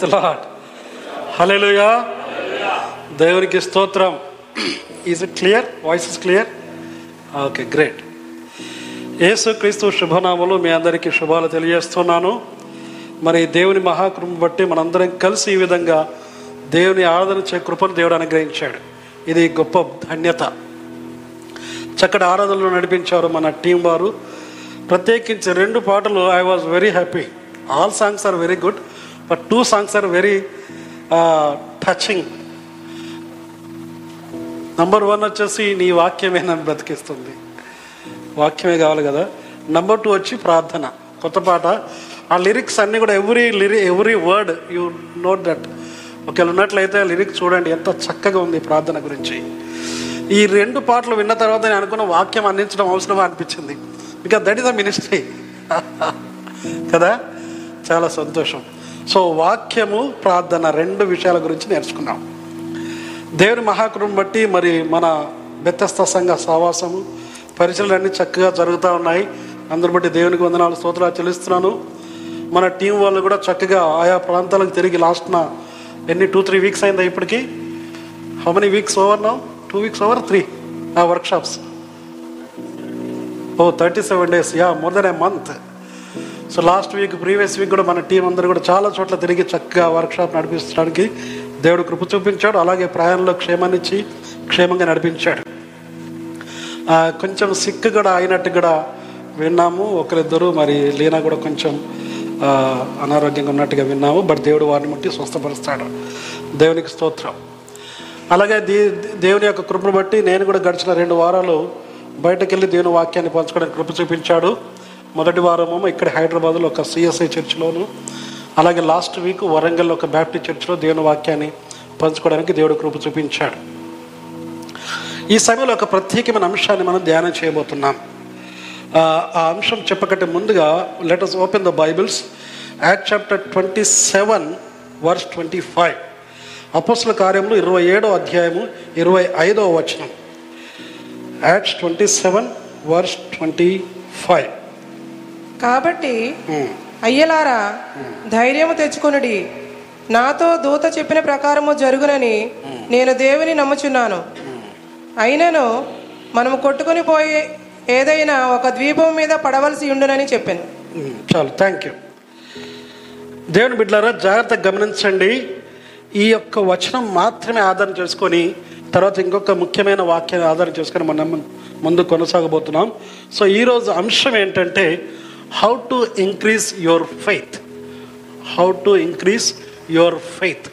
Praise the Lord దేవునికి స్తోత్రం. Is it clear voice is clear okay great Yesu Kristu శుభనామలు మీ అందరికీ శుభాలు తెలియజేస్తున్నాను. మరి దేవుని మహాకృప బట్టి మనందరం కలిసి ఈ విధంగా దేవుని ఆరాధన చే కృపను దేవుడు అనుగ్రహించాడు. ఇది గొప్ప ధన్యత. చక్కటి ఆరాధనలు నడిపించారు మన టీం వారు. ప్రత్యేకించి రెండు పాటలు I was very happy all songs are very good but two songs are very touching number one వచ్చేసి నీ వాక్యమే నన్ను బ్రతికిస్తుంది. వాక్యమే కావాలి కదా. నంబర్ టూ వచ్చి ప్రార్థన. కొత్త పాట. ఆ లిరిక్స్ అన్నీ కూడా every lyric every word you note that. ఒకవేళ ఉన్నట్లయితే లిరిక్స్ చూడండి ఎంత చక్కగా ఉంది ప్రార్థన గురించి. ఈ రెండు పాటలు విన్న తర్వాత నేను అనుకున్న వాక్యం అందించడం అవసరమా అనిపించింది. Because that is a ministry కదా? చాలా సంతోషం. సో వాక్యము ప్రార్థన రెండు విషయాల గురించి నేర్చుకున్నాం. దేవుని మహాకృపను బట్టి మరి మన బెత్తస్థ సంఘ సహవాసము పరిశీలనన్నీ చక్కగా జరుగుతూ ఉన్నాయి. అందరి బట్టి దేవునికి వందనాలు స్తోత్రాలు చెల్లిస్తున్నాను. మన టీం వాళ్ళు కూడా చక్కగా ఆయా ప్రాంతాలకు తిరిగి లాస్ట్న ఎన్ని టూ త్రీ వీక్స్ అయిందా ఇప్పటికి? హౌ మెనీ వీక్స్ ఓవర్ నా టూ వీక్స్ ఓవర్ త్రీ ఆ workshops oh thirty seven days yeah more than a month so last week previous week కూడా మన టీం అందరూ కూడా చాలా చోట్ల తిరిగి చక్కగా వర్క్షాప్ నడిపించడానికి దేవుడు కృప చూపించాడు. అలాగే ప్రయాణంలో క్షేమాన్నిచ్చి క్షేమంగా నడిపించాడు. కొంచెం సిక్ కూడా అయినట్టు కూడా విన్నాము. ఒకరిద్దరు మరి లీనా కూడా కొంచెం అనారోగ్యంగా ఉన్నట్టుగా విన్నాము. బట్ దేవుడు వారిని ముట్టి స్వస్థపరుస్తాడు. దేవునికి స్తోత్రం. అలాగే దే దేవుని యొక్క కృపను బట్టి నేను కూడా గడిచిన రెండు వారాలు బయటకెళ్ళి దేవుని వాక్యాన్ని పంచుకోవడానికి కృప చూపించాడు. మొదటి వారము ఇక్కడ హైదరాబాద్లో ఒక సిఎస్ఐ చర్చిలోను అలాగే లాస్ట్ వీక్ వరంగల్లో ఒక బ్యాప్టిస్ట్ చర్చిలో దేవుని వాక్యాన్ని పంచుకోవడానికి దేవుడు కృప చూపించాడు. ఈ సమయంలో ఒక ప్రత్యేకమైన అంశాన్ని మనం ధ్యానం చేయబోతున్నాం. ఆ అంశం చెప్పకంటే ముందుగా let open the Bibles Act chapter twenty seven verse twenty five అపోస్ల కార్యములు ఇరవై ఏడో అధ్యాయము ఇరవై ఐదో వచనం. Acts twenty seven verse twenty five కాబట్టి అయ్యలారా ధైర్యము తెచ్చుకొనుడి. నాతో దూత చెప్పిన ప్రకారము జరుగునని నేను దేవుని నమ్ముచున్నాను. అయినను మనము కొట్టుకొని పోయే ఏదైనా ఒక ద్వీపం మీద పడవలసి ఉండునని చెప్పాను. చాలు థ్యాంక్ యూ దేవుని బిడ్డలారా జాగ్రత్తగా గమనించండి. ఈ యొక్క వచనం మాత్రమే ఆధారం చేసుకొని తర్వాత ఇంకొక ముఖ్యమైన వాక్యాన్ని ఆధారం చేసుకొని మనం ముందు కొనసాగబోతున్నాం. సో ఈరోజు అంశం ఏంటంటే how to increase your faith how to increase your faith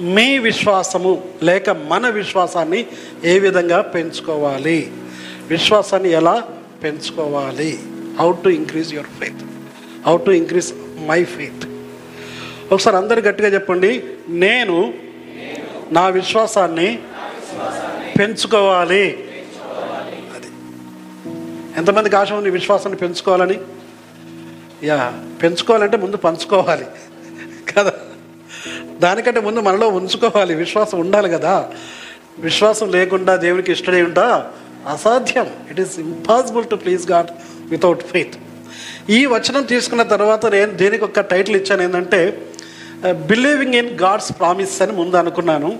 మీ విశ్వాసము లేక మన విశ్వాసాన్ని ఏ విధంగా పెంచుకోవాలి? విశ్వాసాన్ని ఎలా పెంచుకోవాలి? How to increase your faith how to increase my faith ఒకసారి అందరు గట్టిగా చెప్పండి నేను నా విశ్వాసాన్ని పెంచుకోవాలి. అది. ఎంతమందికి ఆశ ఉంది విశ్వాసాన్ని పెంచుకోవాలని? యా పెంచుకోవాలంటే ముందు పంచుకోవాలి. కదా? దానికంటే ముందు మనలో ఉంచుకోవాలి. విశ్వాసం ఉండాలి కదా? విశ్వాసం లేకుండా దేవునికి ఇష్టడే ఉంటా? అసాధ్యం. It is impossible to please God without faith ఈ వచనం తీసుకున్న తర్వాత నేను దేనికి ఒక టైటిల్ ఇచ్చాను ఏంటంటే బిలీవింగ్ ఇన్ గాడ్స్ ప్రామిస్ అని ముందు అనుకున్నాను.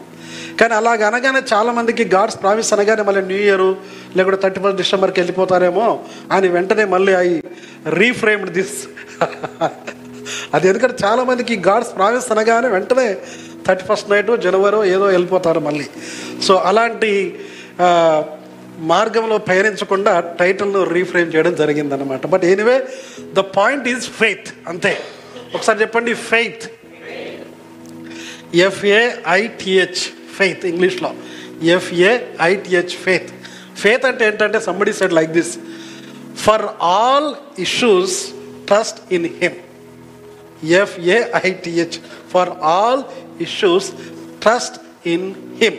కానీ అలాగ అనగానే చాలామందికి గాడ్స్ ప్రామిస్ అనగానే మళ్ళీ న్యూ ఇయర్ లేకుంటే థర్టీ ఫస్ట్ డిసెంబర్కి వెళ్ళిపోతారేమో అని వెంటనే మళ్ళీ అవి రీఫ్రేమ్డ్ దిస్. అది ఎందుకంటే చాలామందికి గాడ్స్ ప్రామిస్ అనగానే వెంటనే థర్టీ ఫస్ట్ నైట్ జనవరి ఏదో వెళ్ళిపోతారు మళ్ళీ. సో అలాంటి మార్గంలో పయనించకుండా టైటిల్ను రీఫ్రేమ్ చేయడం జరిగిందనమాట but anyway the point is faith. అంతే. ఒకసారి చెప్పండి faith. F A I T H faith ఇంగ్లీష్లో F A I T H faith faith అంటే ఏంటంటే somebody said like this for all issues trust in him F A I T H for all issues trust in him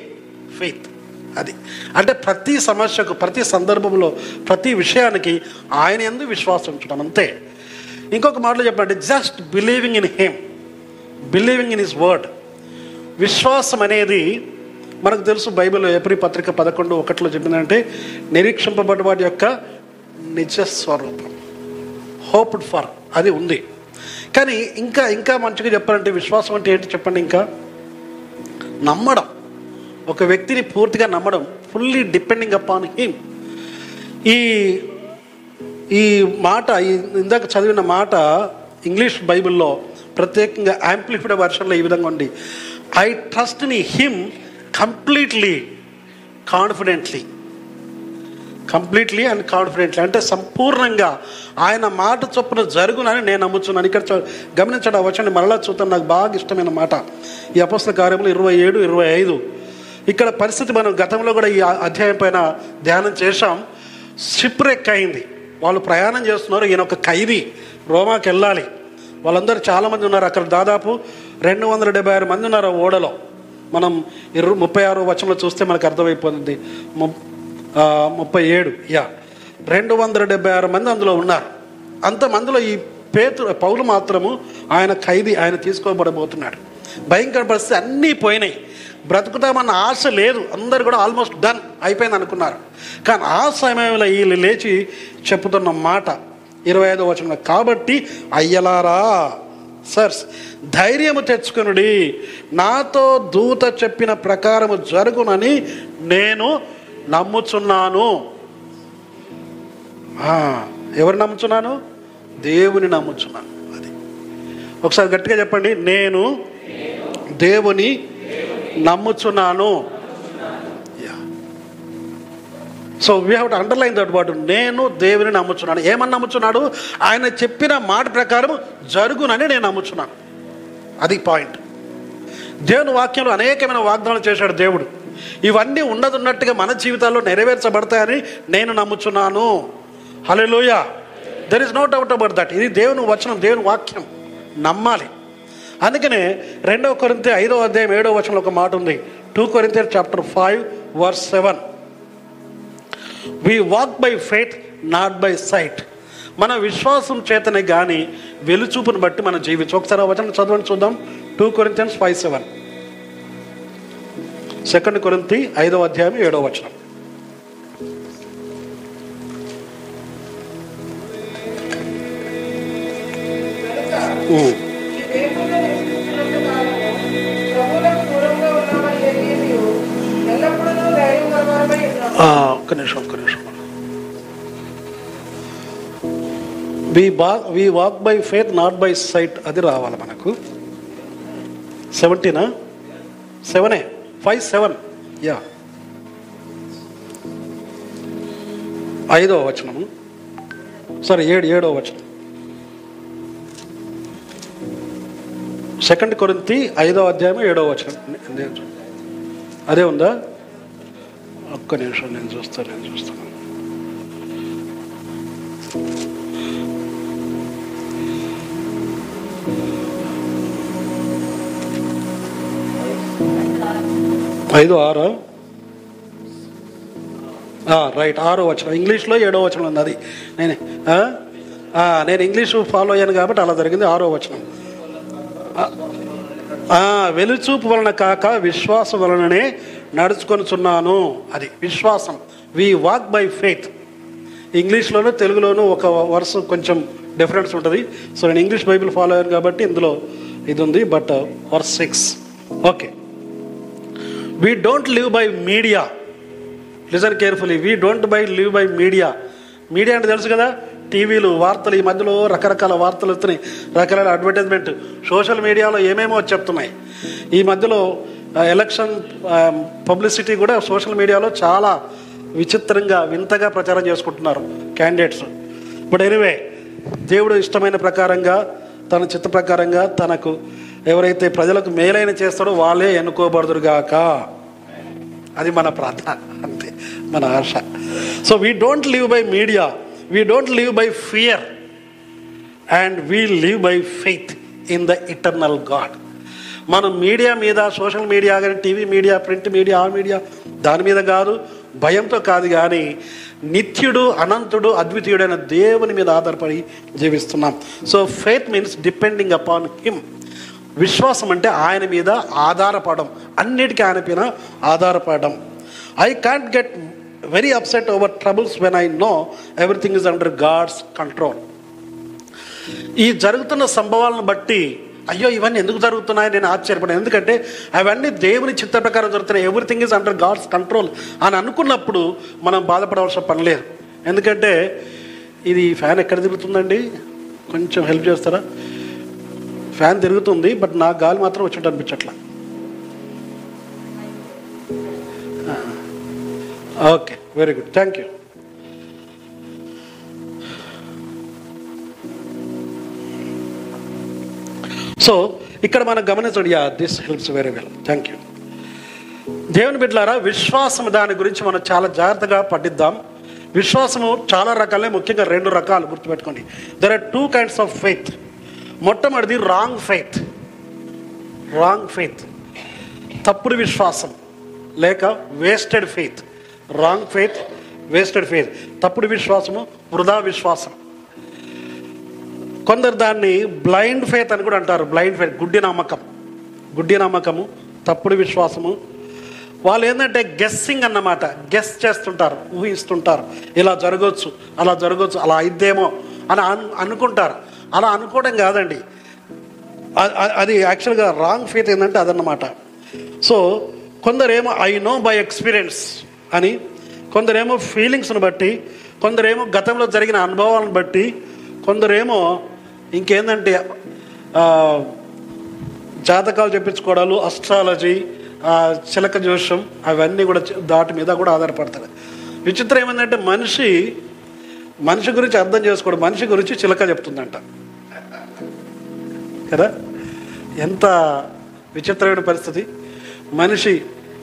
faith అది. అంటే ప్రతి సమస్యకు ప్రతి సందర్భంలో ప్రతి విషయానికి ఆయన ఎందు విశ్వాసం ఉంచడం అంతే. ఇంకొక మాటలో చెప్పండి just believing in him believing in his word విశ్వాసం అనేది మనకు తెలుసు బైబిల్ ఎప్రి పత్రిక పదకొండు ఒకటిలో చెప్పిందంటే నిరీక్షింపబడ్డ వాటి యొక్క నిజ స్వరూపం. హోప్డ్ ఫర్ అది ఉంది. కానీ ఇంకా ఇంకా మంచిగా చెప్పాలంటే విశ్వాసం అంటే ఏంటి చెప్పండి ఇంకా? నమ్మడం. ఒక వ్యక్తిని పూర్తిగా నమ్మడం ఫుల్లీ డిపెండింగ్ అపాన్ హిమ్ ఈ ఈ మాట ఈ ఇందాక చదివిన మాట ఇంగ్లీష్ బైబిల్లో ప్రత్యేకంగా యాంప్లిఫైడ్ వర్షన్లో ఈ విధంగా ఉంది. I trust in him completely confidently completely and confidently అంటే సంపూర్ణంగా ఆయన మాట చొప్పున జరుగునని నేను నమ్ముతున్నాను ఇక్కడ గమనించడం వచ్చండి మరలా చూద్దాం. నాకు బాగా ఇష్టమైన మాట. ఈ అపస్ల కార్యములు ఇరవై ఏడు ఇరవై ఐదు. ఇక్కడ పరిస్థితి మనం గతంలో కూడా ఈ అధ్యాయం పైన ధ్యానం చేశాం. షిప్రెక్ అయింది. వాళ్ళు ప్రయాణం చేస్తున్నారు. ఈయన ఒక ఖైదీ. రోమాకి వెళ్ళాలి వాళ్ళందరూ చాలామంది ఉన్నారు అక్కడ. దాదాపు రెండు వందల డెబ్బై ఆరు మంది ఉన్నారు ఆ ఓడలో. మనం ఇరవై ముప్పై ఆరు వచనంలో చూస్తే మనకు అర్థమైపోతుంది. ము- ముప్పై ఏడు. యా. రెండు వందల డెబ్బై ఆరు మంది అందులో ఉన్నారు. అంతమందిలో ఈ పేతు పౌలు మాత్రము ఆయన ఖైదీ ఆయన తీసుకోబడబోతున్నాడు. భయంకర పరిస్థితి అన్నీ పోయినాయి. బ్రతుకుతామన్న ఆశ లేదు. అందరు కూడా ఆల్మోస్ట్ డన్ అయిపోయింది అనుకున్నారు. కానీ ఆ సమయంలో వీళ్ళు లేచి చెప్పుతున్న మాట ఇరవై ఐదో వచనం కాబట్టి అయ్యలారా సర్స్ ధైర్యము తెచ్చుకునుడి. నాతో దూత చెప్పిన ప్రకారము జరుగునని నేను నమ్ముచున్నాను. ఎవరు నమ్ముచున్నాను? దేవుని నమ్ముచున్నాను. అది. ఒకసారి గట్టిగా చెప్పండి నేను దేవుని నమ్ముచున్నాను. So we have to underline that word నేను దేవుని నమ్ముచున్నాను. ఏమని నమ్ముచున్నాడు? ఆయన చెప్పిన మాట ప్రకారం జరుగునని నేను నమ్ముచున్నాను. అది పాయింట్. దేవుని వాక్యంలో అనేకమైన వాగ్దానాలు చేశాడు దేవుడు. ఇవన్నీ ఉన్నది ఉన్నట్టుగా మన జీవితాల్లో నెరవేర్చబడతాయని నేను నమ్ముచున్నాను. హలోయ there is no doubt about that ఇది దేవుని వచనం దేవుని వాక్యం. నమ్మాలి. అందుకనే రెండవ కొరింత ఐదో అధ్యాయం ఏడవ వచనంలో ఒక మాట ఉంది. Two Corinthians chapter five verse seven we walk by faith not by sight మన విశ్వాసం చేతనే కానీ వెలుచూపును బట్టి మనం జీవించు. ఒకసారి వచనం చదవండి చూద్దాం. Two Corinthians five seven second కొరింతి ఐదవ అధ్యాయం ఏడవ వచనం. ఉమ్. ఈ వి బా we walk by faith not by sight అది రావాలి మనకు. సెవెంటీనా సెవెనే ఫైవ్ సెవెన్ యా ఐదో వచనము. సారీ ఏడు ఏడో వచనం. సెకండ్ కొరింతి ఐదో అధ్యాయం ఏడవ వచనం. నేను అదే ఉందా? ఒక్క నిమిషం నేను చూస్తాను నేను చూస్తాను. ఐదు ఆరు? రైట్ ఆరో వచనం. ఇంగ్లీష్లో ఏడో వచనం ఉంది అది. నేను నేను ఇంగ్లీష్ ఫాలో అయ్యాను కాబట్టి అలా జరిగింది ఆరో వచనం. వెలుచూపు వలన కాక విశ్వాసం వలననే నడుచుకొనిచున్నాను అది. విశ్వాసం. వి వాక్ బై ఫెయిత్ ఇంగ్లీష్లోను తెలుగులోను ఒక వర్స్ కొంచెం డిఫరెన్స్ ఉంటుంది. సో నేను ఇంగ్లీష్ బైబిల్ ఫాలో అయ్యాను కాబట్టి ఇందులో ఇది ఉంది but verse six okay we don't live by media listen carefully we don't by live by media media అంటే తెలుసు కదా? టీవీలు వార్తలు ఈ మధ్యలో రకరకాల వార్తలు వస్తున్నాయి. రకరకాల అడ్వర్టైజ్మెంట్ సోషల్ మీడియాలో ఏమేమో చెప్తున్నాయి. ఈ మధ్యలో ఎలక్షన్ పబ్లిసిటీ కూడా సోషల్ మీడియాలో చాలా విచిత్రంగా వింతగా ప్రచారం చేసుకుంటున్నారు క్యాండిడేట్స్ బట్ ఎనివే దేవుడు ఇష్టమైన ప్రకారంగా తన చిత్త ప్రకారంగా తనకు ఎవరైతే ప్రజలకు మేలైన చేస్తాడో వాళ్ళే ఎన్నుకోబడదురుగాక. అది మన ప్రార్థన అంతే మన ఆశ. So we don't live by media we don't live by fear and we live by faith in the eternal God మనం మీడియా మీద సోషల్ మీడియా కానీ టీవీ మీడియా ప్రింట్ మీడియా ఆ మీడియా దాని మీద కాదు భయంతో కాదు కానీ నిత్యుడు అనంతుడు అద్వితీయుడైన దేవుని మీద ఆధారపడి జీవిస్తున్నాం. So faith means depending upon him విశ్వాసం అంటే ఆయన మీద ఆధారపడడం. అన్నిటికీ ఆయన పైన ఆధారపడడం. I can't get very upset over troubles when I know everything is under God's control ఈ జరుగుతున్న సంభవాలను బట్టి అయ్యో ఇవన్నీ ఎందుకు జరుగుతున్నాయి? నేను ఆశ్చర్యపడాను ఎందుకంటే అవన్నీ దేవుని చిత్త ప్రకారం జరుగుతున్నాయి everything is under God's control అని అనుకున్నప్పుడు మనం బాధపడవలసిన పని లేదు. ఎందుకంటే ఇది ఫ్యాన్ ఎక్కడ తిరుగుతుందండి? కొంచెం హెల్ప్ చేస్తారా? ఫ్యాన్ తిరుగుతుంది బట్ నా గాలి మాత్రం వచ్చినట్టు అనిపించట్లా. Okay very good thank you so ఇక్కడ మనం గమనించండి yeah this helps very well thank you దేవుని బిడ్డలారా విశ్వాసం దాని గురించి మనం చాలా జాగ్రత్తగా పఠిద్దాం. విశ్వాసము చాలా రకాలే ముఖ్యంగా రెండు రకాలు గుర్తుపెట్టుకోండి. There are two kinds of faith మొట్టమొదటిది రాంగ్ ఫెయిత్ రాంగ్ ఫెయిత్ తప్పుడు విశ్వాసం. లేక wasted faith wrong faith wasted faith తప్పుడు విశ్వాసము వృధా విశ్వాసం. కొందరు దాన్ని బ్లైండ్ ఫేత్ అని కూడా అంటారు. బ్లైండ్ ఫేత్ గుడ్డి నమ్మకం గుడ్డి నమ్మకము తప్పుడు విశ్వాసము. వాళ్ళు ఏంటంటే గెస్సింగ్ అన్నమాట. గెస్ చేస్తుంటారు ఊహిస్తుంటారు. ఇలా జరగవచ్చు అలా జరగవచ్చు అలా అయిద్దేమో అని అను అనుకుంటారు. అలా అనుకోవడం కాదండి. అది యాక్చువల్గా రాంగ్ ఫేత్ ఏంటంటే అదన్నమాట. సో కొందరేమో ఐ నో బై ఎక్స్పీరియన్స్ అని కొందరేమో ఫీలింగ్స్ని బట్టి కొందరేమో గతంలో జరిగిన అనుభవాలను బట్టి కొందరేమో ఇంకేందంటే జాతకాలు చెప్పించుకోవడాలు అస్ట్రాలజీ చిలక జోషం అవన్నీ కూడా దాటి మీద కూడా ఆధారపడతారు విచిత్రం ఏమైందంటే మనిషి మనిషి గురించి అర్థం చేసుకోవడం మనిషి గురించి చిలక చెప్తుందంట. కదా? ఎంత విచిత్రమైన పరిస్థితి. మనిషి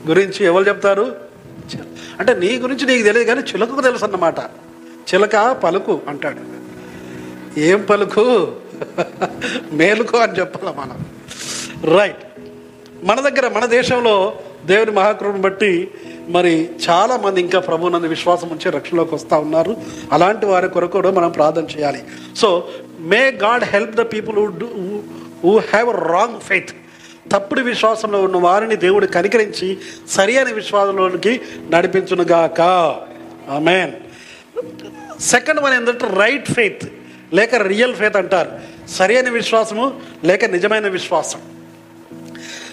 గురించి ఎవరు చెప్తారు? అంటే నీ గురించి నీకు తెలియదు కానీ చిలకకు తెలుసు అన్నమాట. చిలక పలుకు అంటాడు. ఏం పలుకు? మేలుకో అని చెప్పాలి మనం. రైట్ మన దగ్గర మన దేశంలో దేవుని మహాకృపను బట్టి మరి చాలామంది ఇంకా ప్రభు విశ్వాసం ఉంచి రక్షణలోకి వస్తూ ఉన్నారు. అలాంటి వారి కొరకు కూడా మనం ప్రార్థన చేయాలి. So may God help the people who have wrong faith తప్పుడు విశ్వాసంలో ఉన్న వారిని దేవుడు కనికరించి సరి అయిన విశ్వాసంలోనికి నడిపించునుగాక. ఆమెన్ సెకండ్ వన్ ఏంటంటే రైట్ ఫెయిత్ లేక రియల్ ఫెయిత్ అంటారు. సరైన విశ్వాసము లేక నిజమైన విశ్వాసం.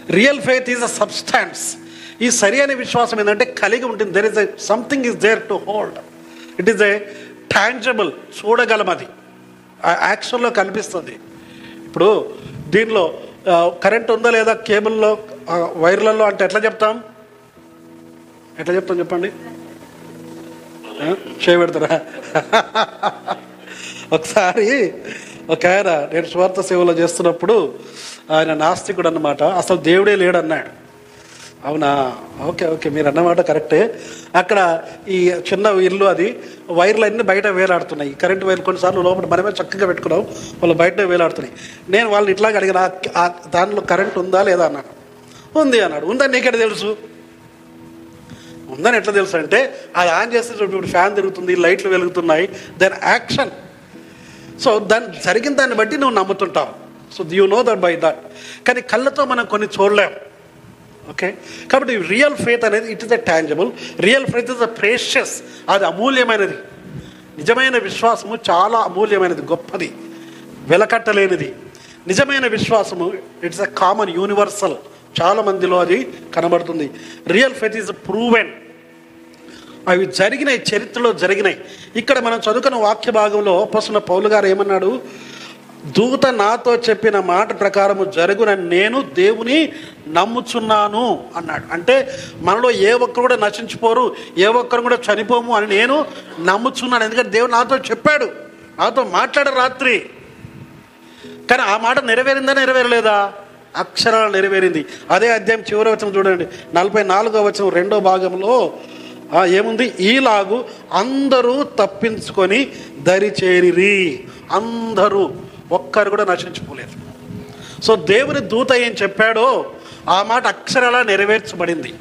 Real faith is a substance ఈ సరి అయిన విశ్వాసం ఏంటంటే కలిగి ఉంటుంది. There is a something is there to hold it is a tangible చూడగలం అది యాక్షన్లో కనిపిస్తుంది. ఇప్పుడు దీనిలో కరెంట్ ఉందా లేదా కేబుల్లో వైర్లలో అంటే ఎట్లా చెప్తాం? ఎట్లా చెప్తాం చెప్పండి? చేయబెడతారా ఒకసారి ఒక ఆయన నేను స్వార్థ సేవలో చేస్తున్నప్పుడు ఆయన నాస్తికుడు అన్నమాట అసలు దేవుడే లేడన్నాడు. అవునా? ఓకే ఓకే మీరు అన్నమాట కరెక్టే. అక్కడ ఈ చిన్న ఇల్లు అది వైర్లు అన్నీ బయట వేలాడుతున్నాయి. కరెంట్ వైర్లు కొన్నిసార్లు లోపల మనమే చక్కగా పెట్టుకున్నాం. వాళ్ళు బయట వేలాడుతున్నాయి. నేను వాళ్ళని ఇట్లాగ అడిగిన దానిలో కరెంట్ ఉందా లేదా అన్నాడు. ఉంది అన్నాడు. ఉందని నీకెక్కడ తెలుసు? ఉందని ఎట్లా తెలుసు అంటే అది ఆన్ చేస్తే ఇప్పుడు ఫ్యాన్ తిరుగుతుంది లైట్లు వెలుగుతున్నాయి దెన్ యాక్షన్ సో దాని జరిగిన దాన్ని బట్టి నువ్వు నమ్ముతుంటావు. So you know that by that కానీ కళ్ళతో మనం కొన్ని చూడలేం. ఓకే కాబట్టి రియల్ ఫేత్ అనేది it is the tangible real faith is a precious అది అమూల్యమైనది. నిజమైన విశ్వాసము చాలా అమూల్యమైనది గొప్పది వెలకట్టలేనిది. నిజమైన విశ్వాసము ఇట్స్ అ కామన్ యూనివర్సల్ చాలా మందిలో అది కనబడుతుంది. రియల్ ఫెయిత్ ఈజ్ ప్రూవెన్ అవి జరిగినాయి చరిత్రలో జరిగినాయి. ఇక్కడ మనం చదువుకున్న వాక్య భాగంలో పసున పౌలు గారు ఏమన్నాడు? దూత నాతో చెప్పిన మాట ప్రకారము జరుగున నేను దేవుని నమ్ముచున్నాను అన్నాడు. అంటే మనలో ఏ ఒక్కరు కూడా నశించిపోరు ఏ ఒక్కరు కూడా చనిపోము అని నేను నమ్ముచున్నాను. ఎందుకంటే దేవుడు నాతో చెప్పాడు. నాతో మాట్లాడ రాత్రి. కానీ ఆ మాట నెరవేరిందా నెరవేరలేదా? అక్షరాలు నెరవేరింది. అదే అధ్యాయం చివరి వచనం చూడండి. నలభై నాలుగో వచనం రెండో భాగంలో ఏముంది? ఈలాగు అందరూ తప్పించుకొని దరి చేరిరి. అందరూ ఒక్కరు కూడా నశించిపోలేదు సో దేవుని దూత ఏం చెప్పాడో ఆ మాట అక్షరాల నెరవేర్చబడింది.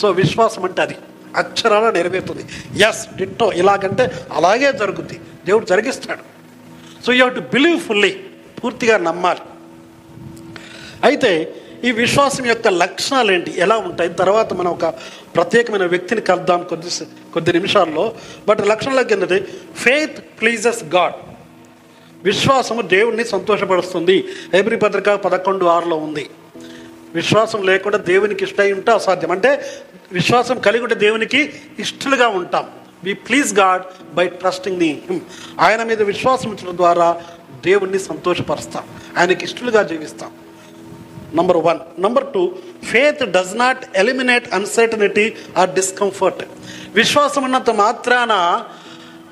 సో విశ్వాసం అంటే అది. అక్షరాల నెరవేరుతుంది. ఎస్ డిట్టో ఇలాగంటే అలాగే జరుగుద్ది. దేవుడు జరిగిస్తాడు. So you to believe fully పూర్తిగా నమ్మాలి. అయితే ఈ విశ్వాసం యొక్క లక్షణాలు ఏంటి? ఎలా ఉంటాయి? తర్వాత మనం ఒక ప్రత్యేకమైన వ్యక్తిని కలుద్దాం కొద్ది కొద్ది నిమిషాల్లో. బట్ లక్షణాలకు ఏంటంటే ఫెయిత్ ప్లీజెస్ గాడ్ విశ్వాసము దేవుణ్ణి సంతోషపరుస్తుంది. హెబ్రి పత్రిక పదకొండు ఆరులో ఉంది. విశ్వాసం లేకుండా దేవునికి ఇష్టై ఉంటే అసాధ్యం. అంటే విశ్వాసం కలిగి ఉంటే దేవునికి ఇష్టలుగా ఉంటాం. వి ప్లీజ్ గాడ్ బై ట్రస్టింగ్ని ఆయన మీద విశ్వాసం ఉంచడం ద్వారా దేవుణ్ణి సంతోషపరుస్తాం. ఆయనకి ఇష్టలుగా జీవిస్తాం. Number one number two faith does not eliminate uncertainty or discomfort విశ్వాసం ఉన్నంత మాత్రాన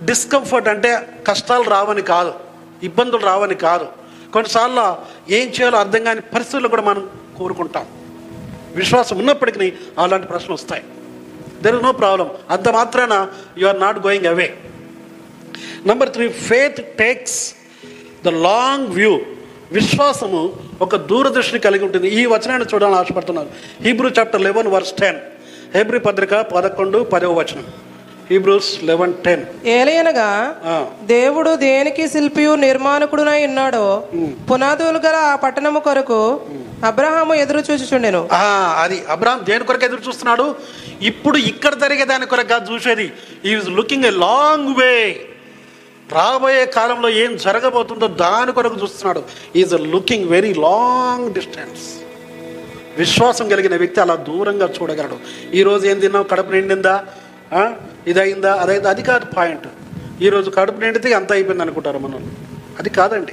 డిస్కంఫర్ట్ అంటే కష్టాలు రావని కాదు. ఇబ్బందులు రావని కాదు. కొన్నిసార్లు ఏం చేయాలో అర్థం కాని పరిస్థితులు కూడా మనం కోరుకుంటాం. విశ్వాసం ఉన్నప్పటికీ అలాంటి ప్రశ్నలు వస్తాయి. దెర్ ఇస్ నో ప్రాబ్లం అంత మాత్రాన you are not going away number three faith takes the long view విశ్వాసము ఒక దూరదృష్టిని కలిగి ఉంటుంది. ఈ వచనాన్ని చూడాలని ఆశపడుతున్నాను. Hebrew chapter eleven verse ten హెబ్రి పత్రిక పదకొండు పదవ వచనం. హీబ్రూస్ లెవెన్ టెన్ ఏలయనగా దేవుడు దేనికి శిల్పియు నిర్మాణకుడునై ఉన్నాడో పునాదులు గల ఆ పట్టణము కొరకు అబ్రహాము ఎదురు చూచుచుండెను. అది అబ్రాహం దేని కొరకు ఎదురు చూస్తున్నాడు? ఇప్పుడు ఇక్కడ జరిగే దాని కొరకు చూసేది is looking a long way రాబోయే కాలంలో ఏం జరగబోతుందో దాని కొరకు చూస్తున్నాడు. Is looking very long distance విశ్వాసం కలిగిన వ్యక్తి అలా దూరంగా చూడగలడు. ఈరోజు ఏం తిన్నావు? కడుపు నిండిందా? ఇదైందా? అదైందా? అది కాదు పాయింట్. ఈరోజు కడుపు నిండితే అంత అయిపోయింది అనుకుంటారు మనం అది కాదండి.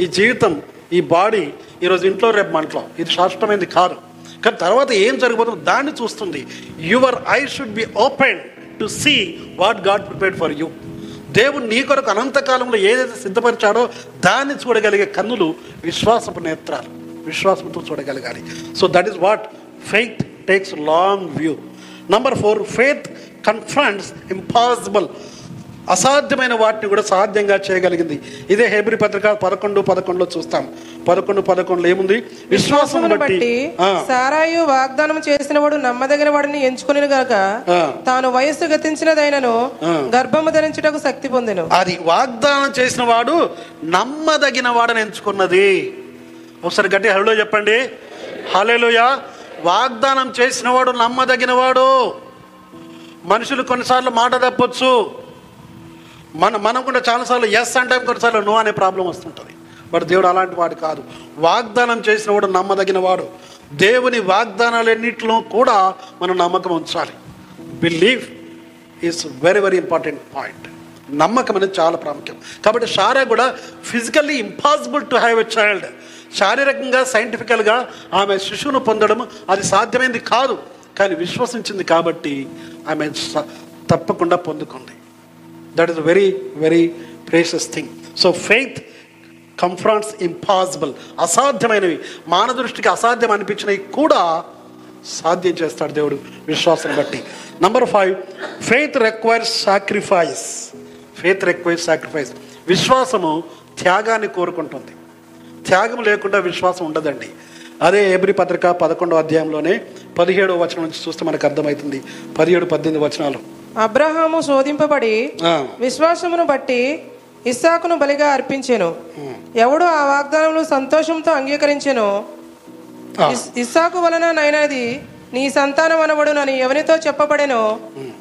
ఈ జీవితం ఈ బాడీ ఈరోజు ఇంట్లో రేపు మంటలో ఇది శాశ్వతమైనది కాదు. కానీ తర్వాత ఏం జరగబోతుందో దాన్ని చూస్తుంది. Your I should be open to see what God prepared for you దేవుడు నీ కొరకు అనంతకాలంలో ఏదైతే సిద్ధపరిచాడో దాన్ని చూడగలిగే కన్నులు విశ్వాసపు నేత్రాలు. విశ్వాసంతో చూడగలగాలి. So that is what faith takes long view number four faith confronts impossible అసాధ్యమైన వాటిని కూడా సాధ్యంగా చేయగలిగింది. ఇదే హేబ్రి పత్రిక పదకొండు పదకొండులో చూస్తాం. పదకొండు పదకొండులో ఏముంది? విశ్వాసం బట్టి. సారాయు వాగ్దానం చేసిన వాడు నమ్మదగిన వాడిని ఎంచుకుని గనక ఆ. తాను వయస్సు గతించినదైనను. గర్భము ధరించుటకు శక్తి పొందెను. అది వాగ్దానం చేసిన వాడు నమ్మదగిన వాడని ఎంచుకున్నది. ఒకసారి గట్టి హలో చెప్పండి. హలేలుయ వాగ్దానం చేసిన వాడు నమ్మదగిన వాడు మనుషులు కొన్నిసార్లు మాట తప్పొచ్చు. మన మనం కూడా చాలాసార్లు ఎస్ అంటే కొన్నిసార్లు నో అనే ప్రాబ్లం వస్తుంటుంది. బట్ దేవుడు అలాంటి వాడు కాదు. వాగ్దానం చేసిన వాడు నమ్మదగిన వాడు దేవుని వాగ్దానాలన్నింటిలో కూడా మనం నమ్మకం ఉంచాలి. Believe is very very important point నమ్మకం అనేది చాలా ప్రాముఖ్యం. కాబట్టి షారా కూడా physically impossible to have a child శారీరకంగా సైంటిఫికల్గా ఆమె శిశువును పొందడం అది సాధ్యమైంది కాదు. కానీ విశ్వసించింది కాబట్టి ఆమె తప్పకుండా పొందుకుంది. That is very very precious thing so faith confronts impossible అసాధ్యమైనవి. మానవ దృష్టికి అసాధ్యం అనిపించినవి కూడా సాధ్యం చేస్తాడు దేవుడు విశ్వాసం బట్టి. Number five faith requires sacrifice faith requires sacrifice విశ్వాసము త్యాగాన్ని కోరుకుంటుంది. త్యాగం లేకుండా విశ్వాసం ఉండదండి. అదే ఎబ్రి పత్రిక పదకొండో అధ్యాయంలోనే పదిహేడవ వచనం నుంచి చూస్తే మనకు అర్థమవుతుంది. పదిహేడు పద్దెనిమిది వచనాలు. అబ్రహాము శోధింపబడి విశ్వాసమును బట్టి ఇస్సాకును బలిగా అర్పించెను. ఎవడు ఆ వాగ్దానములు సంతోషంతో అంగీకరించెనో? ఇస్సాకు వలన నైనది నీ సంతానం అనబడునని ఎవరితో చెప్పబడెనో?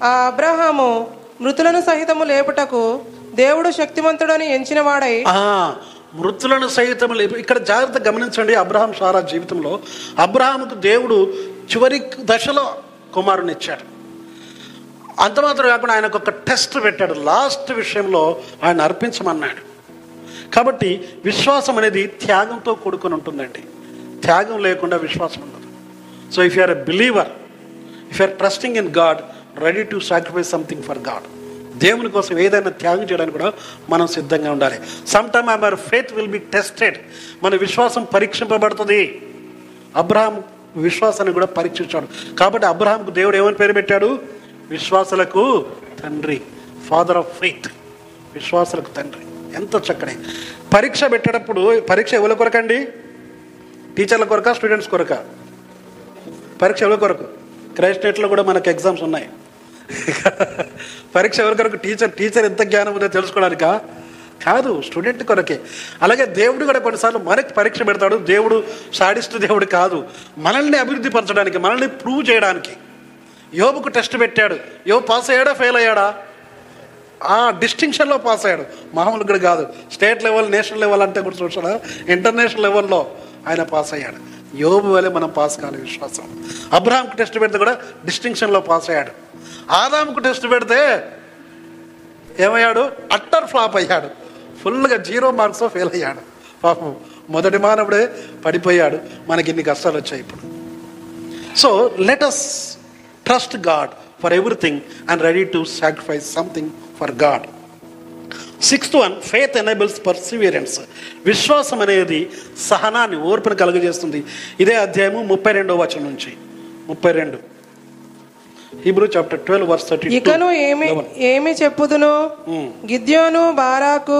ఆ అబ్రహాము మృతులను సహితము లేపుటకు దేవుడు శక్తిమంతుడని ఎంచిన వాడై ఆ, మృతులను సైతం లేపు ఇక్కడ జాగ్రత్త గమనించండి అబ్రహాం సారా జీవితంలో. అబ్రహాముకు దేవుడు చివరి దశలో కుమారుని ఇచ్చాడు. అంత మాత్రం కాకుండా ఆయనకు ఒక టెస్ట్ పెట్టాడు. లాస్ట్ విషయంలో ఆయన అర్పించమన్నాడు. కాబట్టి విశ్వాసం అనేది త్యాగంతో కూడుకొని ఉంటుందండి. త్యాగం లేకుండా విశ్వాసం ఉండదు. So if you're a believer if you're trusting in God ready to sacrifice something for God దేవుని కోసం ఏదైనా త్యాగం చేయడానికి కూడా మనం సిద్ధంగా ఉండాలి. Some time our faith will be tested మన విశ్వాసం పరీక్షింపబడుతుంది. అబ్రహాం విశ్వాసాన్ని కూడా పరీక్షించాడు. కాబట్టి అబ్రహాంకు దేవుడు ఏమని పేరు పెట్టాడు? విశ్వాసులకు తండ్రి ఫాదర్ ఆఫ్ ఫెయిత్ విశ్వాసులకు తండ్రి. ఎంత చక్కని. పరీక్ష పెట్టేటప్పుడు పరీక్ష ఎవరి కొరకండి? టీచర్ల కొరక స్టూడెంట్స్ కొరక? పరీక్ష ఎవరి కొరకు? క్రైస్ట్ నెట్లో కూడా మనకు ఎగ్జామ్స్ ఉన్నాయి. పరీక్ష ఎవరి కొరకు? టీచర్ టీచర్ ఎంత జ్ఞానం ఉందో తెలుసుకోవడానిక? కాదు స్టూడెంట్ కొరకే. అలాగే దేవుడు కూడా కొన్నిసార్లు మనకి పరీక్ష పెడతాడు దేవుడు సాడిస్ట్ దేవుడు కాదు. మనల్ని అభివృద్ధి పరచడానికి మనల్ని ప్రూవ్ చేయడానికి. యోబుకు టెస్ట్ పెట్టాడు. యోబు పాస్ అయ్యాడా ఫెయిల్ అయ్యాడా? ఆ డిస్టింక్షన్లో పాస్ అయ్యాడు. మామూలు కూడా కాదు. స్టేట్ లెవెల్ నేషనల్ లెవెల్ అంటే కూడా చూసాడా ఇంటర్నేషనల్ లెవెల్లో ఆయన పాస్ అయ్యాడు. యోబు వలె మనం పాస్ కావాలి విశ్వాసం. అబ్రహాంకు టెస్ట్ పెడితే కూడా డిస్టింక్షన్లో పాస్ అయ్యాడు. ఆదాంకు టెస్ట్ పెడితే ఏమయ్యాడు? అట్టర్ ఫ్లాప్ అయ్యాడు. ఫుల్గా జీరో మార్క్స్ ఫెయిల్ అయ్యాడు. పాపం మొదటి మానవుడే పడిపోయాడు. మనకి ఇన్ని కష్టాలు వచ్చాయి ఇప్పుడు. So let us trust God for everything and ready to sacrifice something for God sixth one faith enables perseverance విశ్వాసం అనేది సహనాన్ని ఓర్పును కలుగజేస్తుంది. ఇదే అధ్యాయము ముప్పై రెండో వచనం నుంచి. ముప్పై రెండు. Hebrew chapter twelve verse thirty ఇకను ఏమి ఏమి చెప్పుదును? గిద్యోను బారాకు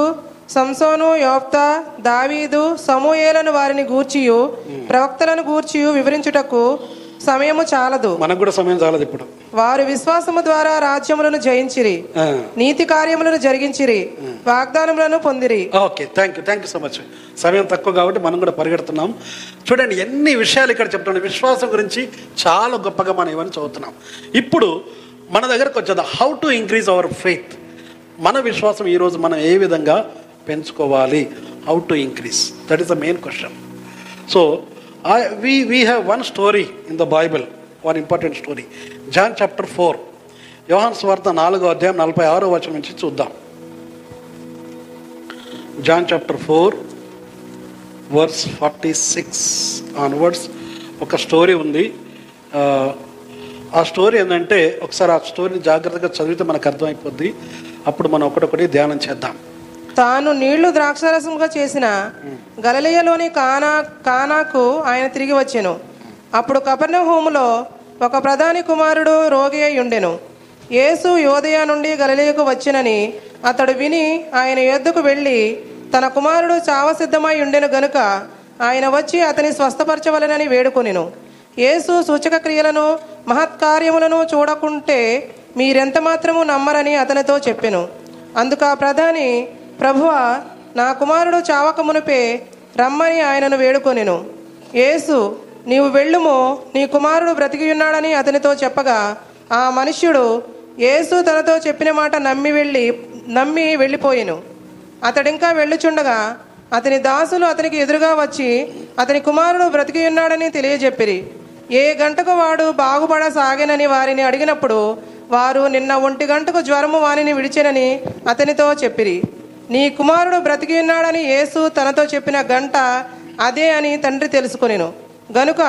సంసోను యోప్తా దావీదు సమూయేలను వారిని గూర్చియు ప్రవక్తలను గూర్చియు వివరించుటకు సమయము చాలదు. మనకు కూడా సమయం చాలదు ఇప్పుడు. వారు విశ్వాసము ద్వారా రాజ్యములను జయించిరి. నీతి కార్యములను జరిగించిరి వాగ్దానములను పొందిరి. Okay thank you thank you so much. సమయం తక్కువ కాబట్టి మనం కూడా పరిగెడుతున్నాం. చూడండి ఎన్ని విషయాలు ఇక్కడ చెప్తున్నాం. విశ్వాసం గురించి చాలా గొప్పగా మనం ఇవన్నీ చదువుతున్నాం. ఇప్పుడు మన దగ్గరకు వచ్చేది how to increase our faith మన విశ్వాసం ఈరోజు మనం ఏ విధంగా పెంచుకోవాలి how to increase that is the main question so I we we have one story in the Bible one important story John chapter four యోహాన్ స్వార్థ నాలుగో అధ్యాయం నలభై ఆరో వచనం నుంచి చూద్దాం. John chapter four verse forty six onwards ఒక story ఉంది. ఆ, ఆ స్టోరీ ఏంటంటే ఒకసారి ఆ స్టోరీని జాగ్రత్తగా చదివితే మనకు అర్థమైపోద్ది. అప్పుడు మనం ఒకటొకటి ధ్యానం చేద్దాం. తాను నీళ్ళు ద్రాక్షారసముగా చేసిన గలలియలోని కానా కానాకు ఆయన తిరిగి వచ్చెను. అప్పుడు కపర్ణహోములో ఒక ప్రధాని కుమారుడు రోగి అయి ఉండెను. యేసు యోదయ నుండి గలలియకు వచ్చినని అతడు విని ఆయన యొద్దకు వెళ్ళి తన కుమారుడు చావసిద్ధమై ఉండెను గనుక ఆయన వచ్చి అతని స్వస్థపరచవలనని వేడుకొనిను. యేసు సూచక క్రియలను మహత్కార్యములను చూడకుంటే మీరెంత మాత్రము నమ్మరని అతనితో చెప్పెను. అందుకు ఆ ప్రధాని ప్రభువా నా కుమారుడు చావక మునిపే రమ్మని ఆయనను వేడుకొనెను. యేసు నీవు వెళ్ళుము నీ కుమారుడు బ్రతికియున్నాడని అతనితో చెప్పగా ఆ మనుష్యుడు యేసు తనతో చెప్పిన మాట నమ్మి వెళ్ళి నమ్మి వెళ్ళిపోయెను. అతడింకా వెళ్ళుచుండగా అతని దాసులు అతనికి ఎదురుగా వచ్చి అతని కుమారుడు బ్రతికి ఉన్నాడని తెలియజెప్పిరి. ఏ గంటకు వాడు బాగుపడసాగెనని వారిని అడిగినప్పుడు వారు నిన్న ఒంటి గంటకు జ్వరము వానిని విడిచెనని అతనితో చెప్పిరి. నీ కుమారుడు బ్రతికి ఉన్నాడని యేసు తనతో చెప్పిన గంట అదే అని తండ్రి తెలుసుకొనెను. గనుక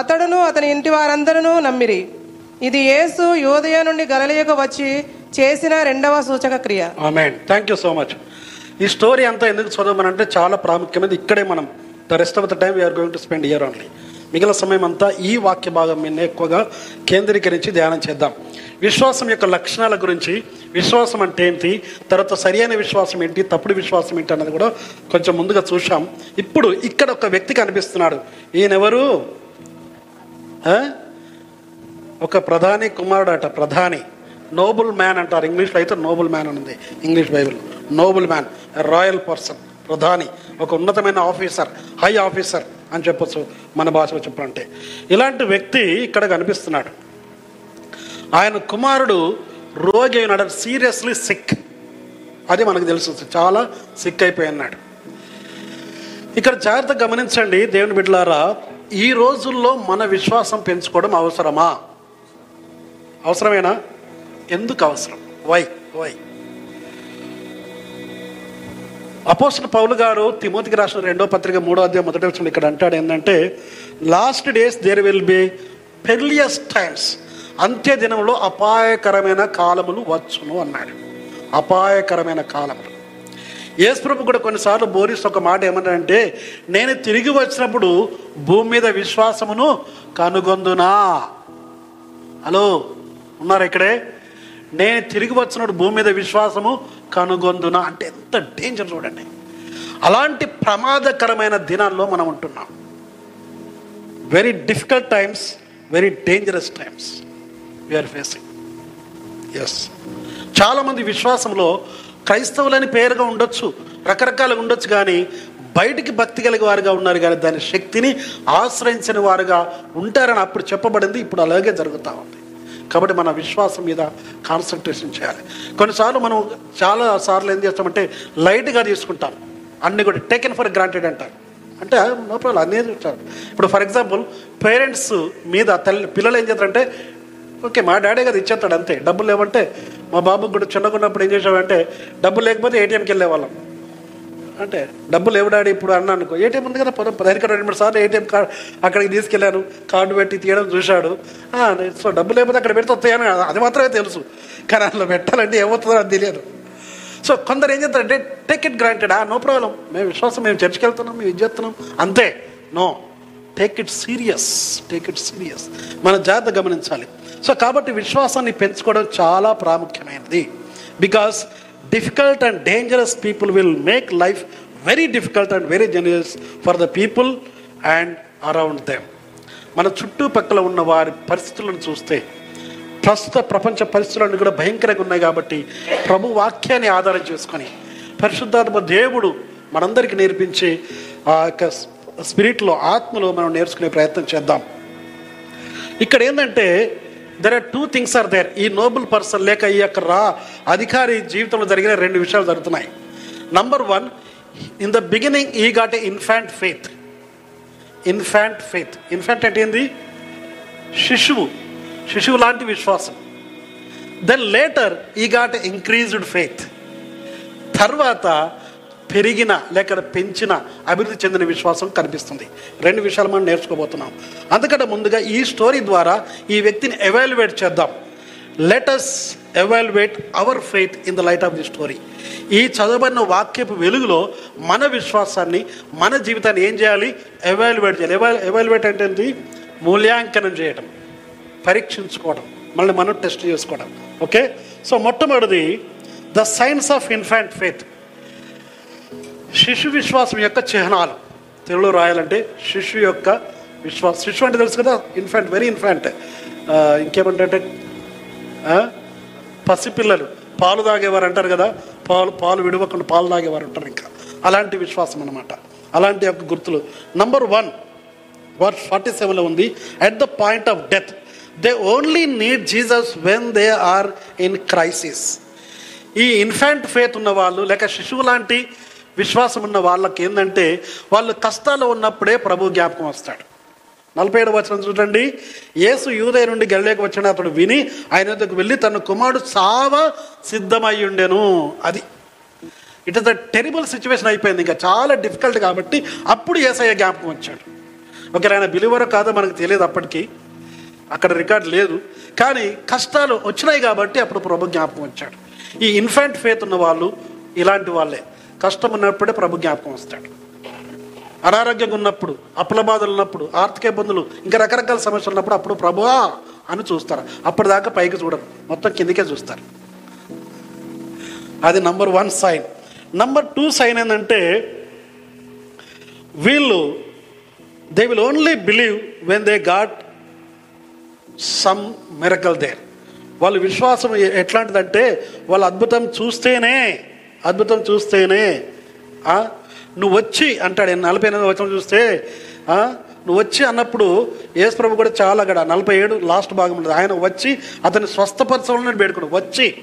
అతడును అతని ఇంటి వారందరూ నమ్మిరి. ఇది యేసు యోదయ నుండి గలలియకు వచ్చి చేసిన రెండవ సూచక క్రియ. Thank you so much. ఈ స్టోరీ అంతా ఎందుకు చదవమనంటే చాలా ప్రాముఖ్యమైనది. ఇక్కడే మనం the rest of the time we're going to spend year only. మిగిలిన సమయం అంతా ఈ వాక్య భాగం మీద ఎక్కువగా కేంద్రీకరించి ధ్యానం చేద్దాం. విశ్వాసం యొక్క లక్షణాల గురించి విశ్వాసం అంటే ఏంటి? తర్వాత సరియైన విశ్వాసం ఏంటి? తప్పుడు విశ్వాసం ఏంటి అన్నది కూడా కొంచెం ముందుగా చూసాం ఇప్పుడు ఇక్కడ ఒక వ్యక్తి కనిపిస్తున్నాడు. ఈయనెవరు? ఒక ప్రధాని కుమారుడు అట ప్రధాని. నోబుల్ మ్యాన్ అంటారు. ఇంగ్లీష్లో అయితే నోబుల్ మ్యాన్ అని ఉంది. English Bible. Noble man royal person ప్రధాని ఒక ఉన్నతమైన ఆఫీసర్ హై ఆఫీసర్ అని చెప్పొచ్చు మన భాషలో చెప్పాలంటే. ఇలాంటి వ్యక్తి ఇక్కడ కనిపిస్తున్నాడు. ఆయన కుమారుడు రోగి అయినాడు. Seriously sick. అది మనకు తెలుసు. చాలా సిక్ అయిపోయి అన్నాడు. ఇక్కడ జాగ్రత్తగా గమనించండి దేవుని బిడ్డలారా ఈ రోజుల్లో మన విశ్వాసం పెంచుకోవడం అవసరమా? అవసరమేనా? ఎందుకు అవసరం? వై వై అపోసిన పౌలు గారు తిమోతికి రాసిన రెండో పత్రిక మూడో అధ్యాయం మొదటి వచ్చిన ఇక్కడ అంటాడు ఏంటంటే last days there will be perilous times అంత్య దినంలో అపాయకరమైన కాలములు వచ్చును అన్నాడు. అపాయకరమైన కాలములు. యేసుప్రభు కూడా కొన్నిసార్లు బోరిస్ ఒక మాట ఏమంటాడంటే నేను తిరిగి వచ్చినప్పుడు భూమి మీద విశ్వాసమును కనుగొందునా? హలో ఉన్నారు ఇక్కడే? నేను తిరిగి వచ్చినప్పుడు భూమి మీద విశ్వాసము కనుగొందునా? అంటే ఎంత డేంజర్ చూడండి. అలాంటి ప్రమాదకరమైన దినాల్లో మనం ఉంటున్నాం. Very difficult times very dangerous times we're facing yes చాలామంది విశ్వాసంలో క్రైస్తవులని పేరుగా ఉండొచ్చు రకరకాలుగా ఉండొచ్చు కానీ బయటికి భక్తి కలిగి వారుగా ఉన్నారు కానీ దాని శక్తిని ఆశ్రయించిన వారుగా ఉంటారని అప్పుడు చెప్పబడింది ఇప్పుడు అలాగే జరుగుతూ ఉంది. కాబట్టి మన విశ్వాసం మీద కాన్సన్ట్రేషన్ చేయాలి. కొన్నిసార్లు మనం చాలా సార్లు ఏం చేస్తామంటే లైట్గా తీసుకుంటాం. అన్ని కూడా టేకెన్ ఫర్ గ్రాంటెడ్ అంటారు. అంటే నో ప్రాబ్లం అన్నీ చూస్తారు. ఇప్పుడు ఫర్ ఎగ్జాంపుల్ పేరెంట్స్ మీద తల్లి పిల్లలు ఏం చేస్తారంటే ఓకే మా డాడీ గారు ఇచ్చేస్తాడు అంతే. డబ్బులు లేవంటే మా బాబుకి కూడా చిన్నగున్నప్పుడు ఏం చేసామంటే డబ్బులు లేకపోతే ఏటీఎంకి వెళ్ళేవాళ్ళం. అంటే డబ్బులు ఎవడాడి డాడీ ఇప్పుడు అన్న అనుకో. ఏటీఎం ఉంది కదా పొలం పదిహేను రెండు మూడు సార్లు ఏటీఎం కార్డు అక్కడికి తీసుకెళ్ళాను. కార్డు పెట్టి తీయడం చూశాడు. సో డబ్బులు లేకపోతే అక్కడ పెడితే వస్తాయని అది మాత్రమే తెలుసు. కానీ అందులో పెట్టాలంటే ఏమవుతుందో అది తెలియదు. సో కొందరు ఏం చేస్తారంటే టేక్ ఇట్ గ్రాంటెడ్ ఆ నో ప్రాబ్లం మేము విశ్వాసం మేము చర్చికి వెళ్తున్నాం మేము ఇది చేస్తున్నాం. అంతే. No take it serious take it serious మన జాగ్రత్త గమనించాలి. సో కాబట్టి విశ్వాసాన్ని పెంచుకోవడం చాలా ప్రాముఖ్యమైనది. Because difficult and dangerous people will make life very difficult and very dangerous for the people and around them మన చుట్టుపక్కల ఉన్న వారి పరిస్థితులను చూస్తే ప్రస్తుత ప్రపంచ పరిస్థితులన్నీ కూడా భయంకరంగా ఉన్నాయి కాబట్టి ప్రభు వాక్యాన్ని ఆధారం చేసుకొని పరిశుద్ధాత్మ దేవుడు మనందరికీ నేర్పించే ఆ యొక్క స్పిరిట్లో ఆత్మలో మనం నేర్చుకునే ప్రయత్నం చేద్దాం. ఇక్కడ ఏంటంటే there are two things are there ఈ నోబుల్ పర్సన్ లేక ఈ యొక్క రా అధికారి జీవితంలో జరిగిన రెండు విషయాలు జరుగుతున్నాయి. Number one in the beginning he got a infant faith infant faith infant అంటే ఏంది? శిశువు. శిశువు లాంటి విశ్వాసం. Then later he got increased faith తర్వాత పెరిగిన లేక పెంచిన అభివృద్ధి చెందిన విశ్వాసం కనిపిస్తుంది. రెండు విషయాలు మనం నేర్చుకోబోతున్నాం. అందుకంటే ముందుగా ఈ స్టోరీ ద్వారా ఈ వ్యక్తిని ఎవాల్యుయేట్ చేద్దాం. Let us evaluate our faith in the light of the story ఈ చదవబడిన వాక్యపు వెలుగులో మన విశ్వాసాన్ని మన జీవితాన్ని ఏం చేయాలి? ఎవాల్యుయేట్ చేయాలి. ఎవాల్ ఎవాల్యుయేట్ అంటే ఏంటి? మూల్యాంకనం చేయడం పరీక్షించుకోవడం మళ్ళీ మనం టెస్ట్ చేసుకోవడం ఓకే సో మొట్టమొదటిది the signs of infant faith శిశు విశ్వాసం యొక్క చిహ్నాలు. తెలుగులో రాయాలంటే శిశు యొక్క విశ్వాసం. శిశు అంటే తెలుసు కదా? ఇన్ఫాంట్ వెరీ ఇన్ఫాంట్ ఇంకేమంటే పసిపిల్లలు. పాలు తాగేవారు అంటారు కదా? పాలు పాలు విడవకుండా పాలు తాగేవారు అంటారు ఇంకా. అలాంటి విశ్వాసం అన్నమాట. అలాంటి యొక్క గుర్తులు. నంబర్ వన్ వర్స్ ఫార్టీ సెవెన్లో ఉంది. At the point of death they only need Jesus when they are in crisis ఈ ఇన్ఫాంట్ ఫేత్ ఉన్న వాళ్ళు లేక శిశువు లాంటి విశ్వాసం ఉన్న వాళ్ళకి ఏంటంటే వాళ్ళు కష్టాలు ఉన్నప్పుడే ప్రభు జ్ఞాపకం వస్తాడు. నలభై ఏడు వచనం చూడండి. యేసు యూదయ నుండి గలిలేకి వచ్చిన అతడు విని ఆయన వద్దకు వెళ్ళి తన కుమారుడు చాలా సిద్ధమై ఉండెను. అది it is the terrible situation అయిపోయింది. ఇంకా చాలా డిఫికల్ట్ కాబట్టి అప్పుడు ఏసయ్య జ్ఞాపకం వచ్చాడు. ఓకే ఆయన బిలివరో కాదో మనకు తెలియదు అప్పటికి. అక్కడ రికార్డు లేదు. కానీ కష్టాలు వచ్చినాయి కాబట్టి అప్పుడు ప్రభు జ్ఞాపకం వచ్చాడు. ఈ ఇన్ఫాంట్ ఫేత్ ఉన్న వాళ్ళు ఇలాంటి వాళ్ళే. కష్టం ఉన్నప్పుడే ప్రభు జ్ఞాపకం వస్తాడు. అనారోగ్యంగా ఉన్నప్పుడు అప్పుల బాధలు ఉన్నప్పుడు ఆర్థిక ఇబ్బందులు ఇంకా రకరకాల సమస్యలు ఉన్నప్పుడు అప్పుడు ప్రభువా అని చూస్తారు. అప్పటిదాకా పైకి చూడరు. మొత్తం కిందికే చూస్తారు. అది number one sign. Number two sign ఏంటంటే వీళ్ళు they will only believe when they got some miracle there. వాళ్ళ విశ్వాసం ఎట్లాంటిదంటే వాళ్ళ అద్భుతం చూస్తేనే అద్భుతం చూస్తేనే నువ్వు వచ్చి అంటాడు. నలభై ఎనిమిది వచనం చూస్తే నువ్వు వచ్చి అన్నప్పుడు యేసుప్రభు కూడా చాలా గడ నలభై ఏడు లాస్ట్ భాగం ఉండదు ఆయన వచ్చి అతన్ని స్వస్థపరచాలని వేడుకుడు వచ్చి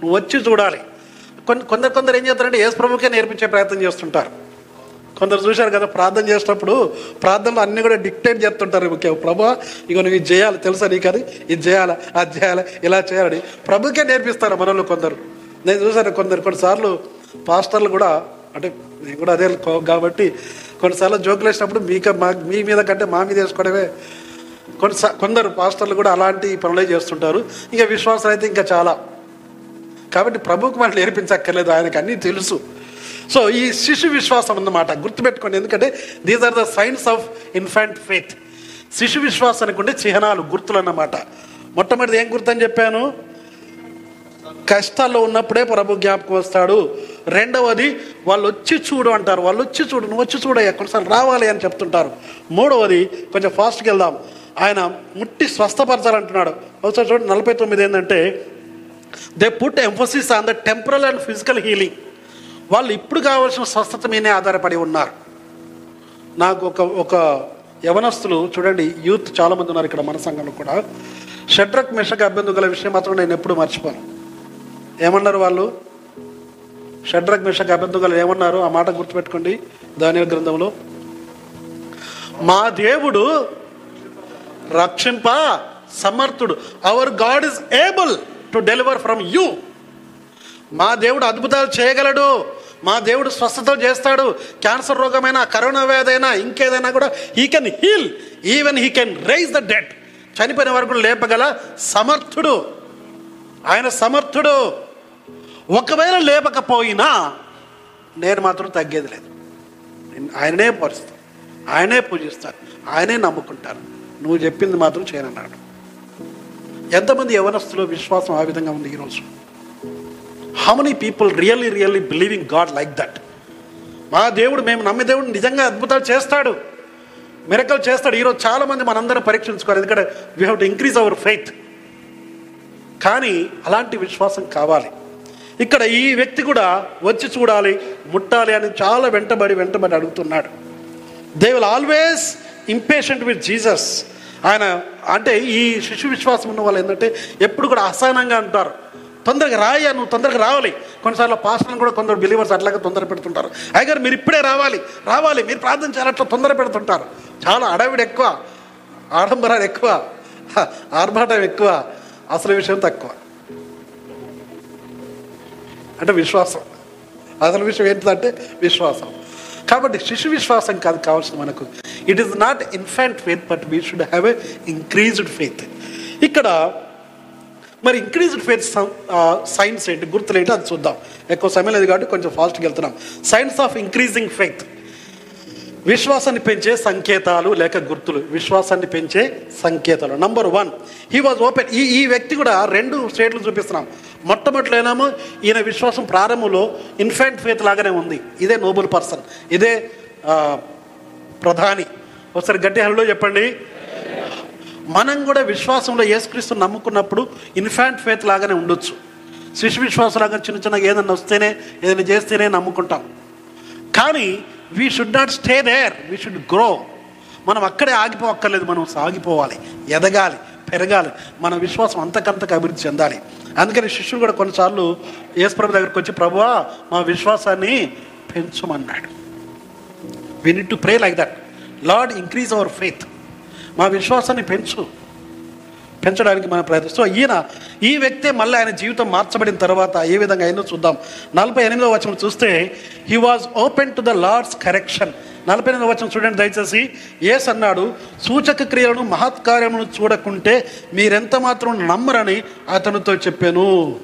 నువ్వు వచ్చి చూడాలి. కొన్ని కొందరు కొందరు ఏం చేస్తారంటే యేసుప్రభుకే నేర్పించే ప్రయత్నం చేస్తుంటారు. కొందరు చూశారు కదా ప్రార్థన చేసినప్పుడు ప్రార్థనలు అన్నీ కూడా డిక్టేట్ చేస్తుంటారు. ఓకే ప్రభా ఇక నువ్వు ఇది చేయాలి. తెలుసా నీకు అది? ఇది చేయాలా? అది చేయాలి? ఇలా చేయాలని ప్రభుకే నేర్పిస్తారు మనలో కొందరు. నేను చూశాను కొందరు కొన్నిసార్లు పాస్టర్లు కూడా అంటే నేను కూడా అదే కాబట్టి కొన్నిసార్లు జోకులు వేసినప్పుడు మీక మా మీ మీద కంటే మా మీద వేసుకోవడమే. కొన్నిసా కొందరు పాస్టర్లు కూడా అలాంటి పనులే చేస్తుంటారు. ఇంకా విశ్వాసం అయితే ఇంకా చాలా. కాబట్టి ప్రభువుకు మనం నేర్పించక్కర్లేదు ఆయనకు అన్నీ తెలుసు. సో ఈ శిశు విశ్వాసం అన్నమాట గుర్తుపెట్టుకోండి. ఎందుకంటే these are the signs of infant faith శిశు విశ్వాసానికి ఉండే చిహ్నాలు గుర్తులు అన్నమాట. మొట్టమొదటి ఏం గుర్తు అని చెప్పాను? కష్టాల్లో ఉన్నప్పుడే ప్రభు జ్ఞాపకం వస్తాడు. రెండవది వాళ్ళు వచ్చి చూడు అంటారు. వాళ్ళు వచ్చి చూడు నువ్వు వచ్చి చూడయ్యా కొన్నిసార్లు రావాలి అని చెప్తుంటారు. మూడవది కొంచెం ఫాస్ట్కి వెళ్దాం. ఆయన ముట్టి స్వస్థపరచాలంటున్నాడు. ఒకసారి చూడండి నలభై తొమ్మిది ఏంటంటే they put emphasis on the temporal and physical healing. వాళ్ళు ఇప్పుడు కావాల్సిన స్వస్థత మీదే ఆధారపడి ఉన్నారు. నాకు ఒక ఒక యవనస్తులు చూడండి యూత్ చాలామంది ఉన్నారు ఇక్కడ మన సంఘంలో కూడా. షడ్రక్ మిషక్ గల విషయం మాత్రం నేను ఎప్పుడు మర్చిపోను. ఏమన్నారు వాళ్ళు? షడ్రగ్ మిషక్ అభ్యందుకులు ఏమన్నారు? ఆ మాట గుర్తుపెట్టుకోండి దాని గ్రంథంలో. మా దేవుడు రక్షింప సమర్థుడు. Our God is able to deliver from you మా దేవుడు అద్భుతాలు చేయగలడు. మా దేవుడు స్వస్థతలు చేస్తాడు. క్యాన్సర్ రోగమైనా కరోనా వ్యాధైనా ఇంకేదైనా కూడా he can heal even he can raise the dead చనిపోయిన వరకు లేపగల సమర్థుడు. ఆయన సమర్థుడు. ఒకవేళ లేపకపోయినా నేను మాత్రం తగ్గేది లేదు. ఆయననే పరుస్తాను. ఆయనే పూజిస్తాను ఆయనే నమ్ముకుంటాను నువ్వు చెప్పింది మాత్రం చేయనన్నాడు. ఎంతమంది యవనస్తులో విశ్వాసం ఆ విధంగా ఉంది ఈరోజు? How many people really really believing God like that మా దేవుడు మేము నమ్మే దేవుడు నిజంగా అద్భుతాలు చేస్తాడు. మిరకలు చేస్తాడు. ఈరోజు చాలామంది మనందరూ మనందరం పరీక్షించుకోవాలి. ఎందుకంటే we have to increase our faith కానీ అలాంటి విశ్వాసం కావాలి. ఇక్కడ ఈ వ్యక్తి కూడా వచ్చి చూడాలి ముట్టాలి అని చాలా వెంటబడి వెంటబడి అడుగుతున్నాడు. They will always impatient with Jesus ఆయన అంటే ఈ శిశు విశ్వాసం ఉన్న వాళ్ళు ఏంటంటే ఎప్పుడు కూడా అసహనంగా అంటారు తొందరగా రాయ్యా నువ్వు తొందరగా రావాలి. కొన్నిసార్లు పాస్టర్లు కూడా కొందరు బిలీవర్స్ అట్లాగే తొందర పెడుతుంటారు. అయ్యగారు మీరు ఇప్పుడే రావాలి రావాలి మీరు ప్రార్థన చేయాలి అట్లా తొందర పెడుతుంటారు. చాలా అడవిడి ఎక్కువ ఆడంబరాలు ఎక్కువ ఆర్భాటం ఎక్కువ అసలు విషయం తక్కువ. అంటే విశ్వాసం. అసలు విషయం ఏంటిదంటే విశ్వాసం. కాబట్టి శిశు విశ్వాసం కాదు కావాల్సిన మనకు. It is not infant faith but we should have a increased faith ఇక్కడ మరి ఇంక్రీజ్డ్ ఫెయిత్ సైన్స్ ఏంటి గుర్తులు ఏంటి? అది చూద్దాం. ఎక్కువ సమయం లేదు కాబట్టి కొంచెం ఫాస్ట్గా వెళ్తున్నాం. సైన్స్ ఆఫ్ ఇంక్రీజింగ్ ఫెయిత్ విశ్వాసాన్ని పెంచే సంకేతాలు లేక గుర్తులు. విశ్వాసాన్ని పెంచే సంకేతాలు. Number one he was open ఈ ఈ వ్యక్తి కూడా రెండు స్టేట్లు చూపిస్తున్నాం. మొట్టమొదటిలో ఏనామో ఈయన విశ్వాసం ప్రారంభంలో ఇన్ఫాంట్ ఫేత్ లాగానే ఉంది. ఇదే నోబుల్ పర్సన్ ఇదే ప్రధాని. ఒకసారి గట్టి హలో చెప్పండి. మనం కూడా విశ్వాసంలో యేసుక్రీస్తు నమ్ముకున్నప్పుడు ఇన్ఫాంట్ ఫేత్ లాగానే ఉండొచ్చు. శిశు విశ్వాసం లాగా చిన్న చిన్నగా ఏదైనా వస్తేనే ఏదైనా చేస్తేనే నమ్ముకుంటాం. కానీ we should not stay there we should grow మనం అక్కడే ఆగిపోక్కర్లేదు మనం సాగిపోవాలి. ఎదగాలి. పెరగాలి. మన విశ్వాసం అంతకంతకు అభివృద్ధి చెందాలి. అందుకని శిష్యుడు కూడా కొన్నిసార్లు యేసుప్రభు దగ్గరికి వచ్చి ప్రభువా మా విశ్వాసాన్ని పెంచమన్నాడు. We need to pray like that lord increase our faith మా విశ్వాసాన్ని పెంచు. పెంచడానికి మనం ప్రయత్నిస్తాం. సో ఈయన ఈ వ్యక్తే మళ్ళీ ఆయన జీవితం మార్చబడిన తర్వాత ఏ విధంగా అయిందో చూద్దాం. నలభై ఎనిమిదో వచనం చూస్తే he was open to the lord's correction నలభై ఎనిమిదో వచనం చూడండి దయచేసి. ఏస్ అన్నాడు సూచక క్రియలను మహత్కార్యమును చూడకుంటే మీరెంత మాత్రం నమ్మరని అతనితో చెప్పాను.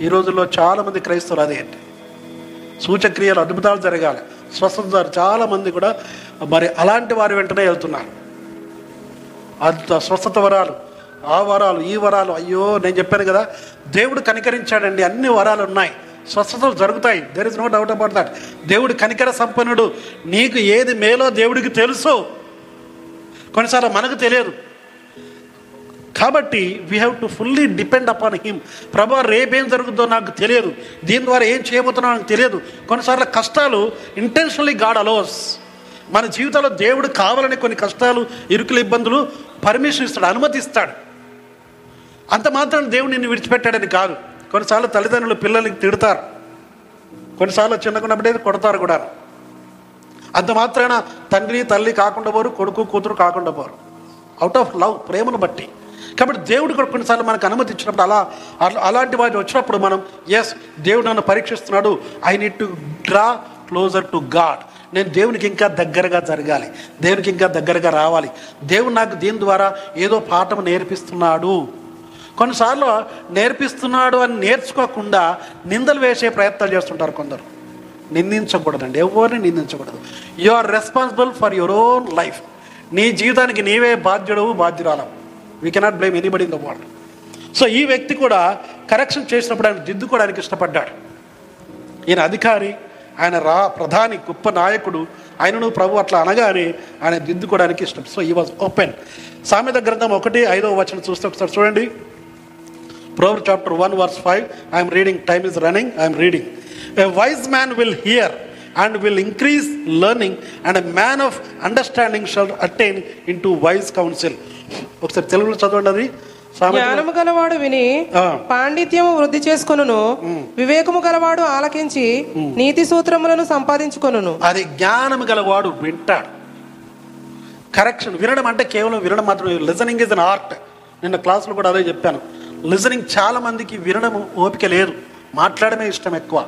ఈ రోజుల్లో చాలామంది క్రైస్తవులు అదే అంటే సూచక్రియలు అద్భుతాలు జరగాలి. స్వస్థత చాలామంది కూడా మరి అలాంటి వారి వెంటనే వెళ్తున్నారు. అంత స్వస్థత వరాలు ఆ వరాలు ఈ వరాలు అయ్యో నేను చెప్పాను కదా దేవుడు కనికరించాడండి అన్ని వరాలు ఉన్నాయి. స్వస్థతలు జరుగుతాయి. There is no doubt about that దేవుడు కనికర సంపన్నుడు. నీకు ఏది మేలో దేవుడికి తెలుసు కొన్నిసార్లు మనకు తెలియదు. కాబట్టి we have to fully depend upon him ప్రభా రేపేం జరుగుతుందో నాకు తెలియదు. దీని ద్వారా ఏం చేయబోతున్నా నాకు తెలియదు. కొన్నిసార్లు కష్టాలు ఇంటెన్షనలీ గాడ్ అలోస్ మన జీవితంలో దేవుడు కావాలని కొన్ని కష్టాలు ఇరుకులు ఇబ్బందులు పర్మిషన్ ఇస్తాడు అనుమతిస్తాడు. అంత మాత్రం దేవుడు నిన్ను విడిచిపెట్టాడని కాదు. కొన్నిసార్లు తల్లిదండ్రులు పిల్లలకి తిడతారు. కొన్నిసార్లు చిన్నకున్నప్పుడే కొడతారు కూడా. అంత మాత్రాన తండ్రి తల్లి కాకుండా పోరు కొడుకు కూతురు కాకుండా పోరు. అవుట్ ఆఫ్ లవ్ ప్రేమను బట్టి. కాబట్టి దేవుడు కూడా కొన్నిసార్లు మనకు అనుమతి ఇచ్చినప్పుడు అలా అలా- అలాంటి వాటి వచ్చినప్పుడు మనం ఎస్ దేవుడు నన్ను పరీక్షిస్తున్నాడు. I need to draw closer to God నేను దేవునికి ఇంకా దగ్గరగా జరగాలి. దేవునికి ఇంకా దగ్గరగా రావాలి. దేవుడు నాకు దీని ద్వారా ఏదో పాఠం నేర్పిస్తున్నాడు. కొన్నిసార్లు నేర్పిస్తున్నాడు అని నేర్చుకోకుండా నిందలు వేసే ప్రయత్నాలు చేస్తుంటారు కొందరు. నిందించకూడదండి. ఎవరిని నిందించకూడదు. You are responsible for your own life నీ జీవితానికి నీవే బాధ్యుడవు బాధ్యురాలవు. We cannot blame anybody in the world so ఈ వ్యక్తి కూడా కరెక్షన్ చేసినప్పుడు ఆయన దిద్దుకోవడానికి ఇష్టపడ్డాడు. ఈయన అధికారి ఆయన రా ప్రధాని గొప్ప నాయకుడు ఆయనను ప్రభు అట్లా అనగానే ఆయన దిద్దుకోవడానికి ఇష్టం. సో ఈ వాజ్ ఓపెన్ సామెత గ్రంథం ఒకటి ఐదవ వచనం చూస్తే ఒకసారి చూడండి. Proverbs chapter 1 verse 5 I am reading time is running I am wise man will hear and will increase learning and a man of understanding shall attain in to wise counsel ఒకసారి తెలుగులో చదవండి అది. జ్ఞానము గలవాడు విని. పాండిత్యము వృద్ధి చేసుకొనును వివేకము గలవాడు ఆలకించి నీతి సూత్రములను సంపాదించుకొనును. అది జ్ఞానం గలవాడు వింటాడు. కరెక్షన్ వినడం అంటే కేవలం వినడం మాత్రమే. లిజనింగ్ ఇస్ అన్ ఆర్ట్ నిన్న క్లాస్లో కూడా అదే చెప్పాను. లిజనింగ్ చాలా మందికి వినడం ఓపిక లేదు. మాట్లాడమే ఇష్టం ఎక్కువ.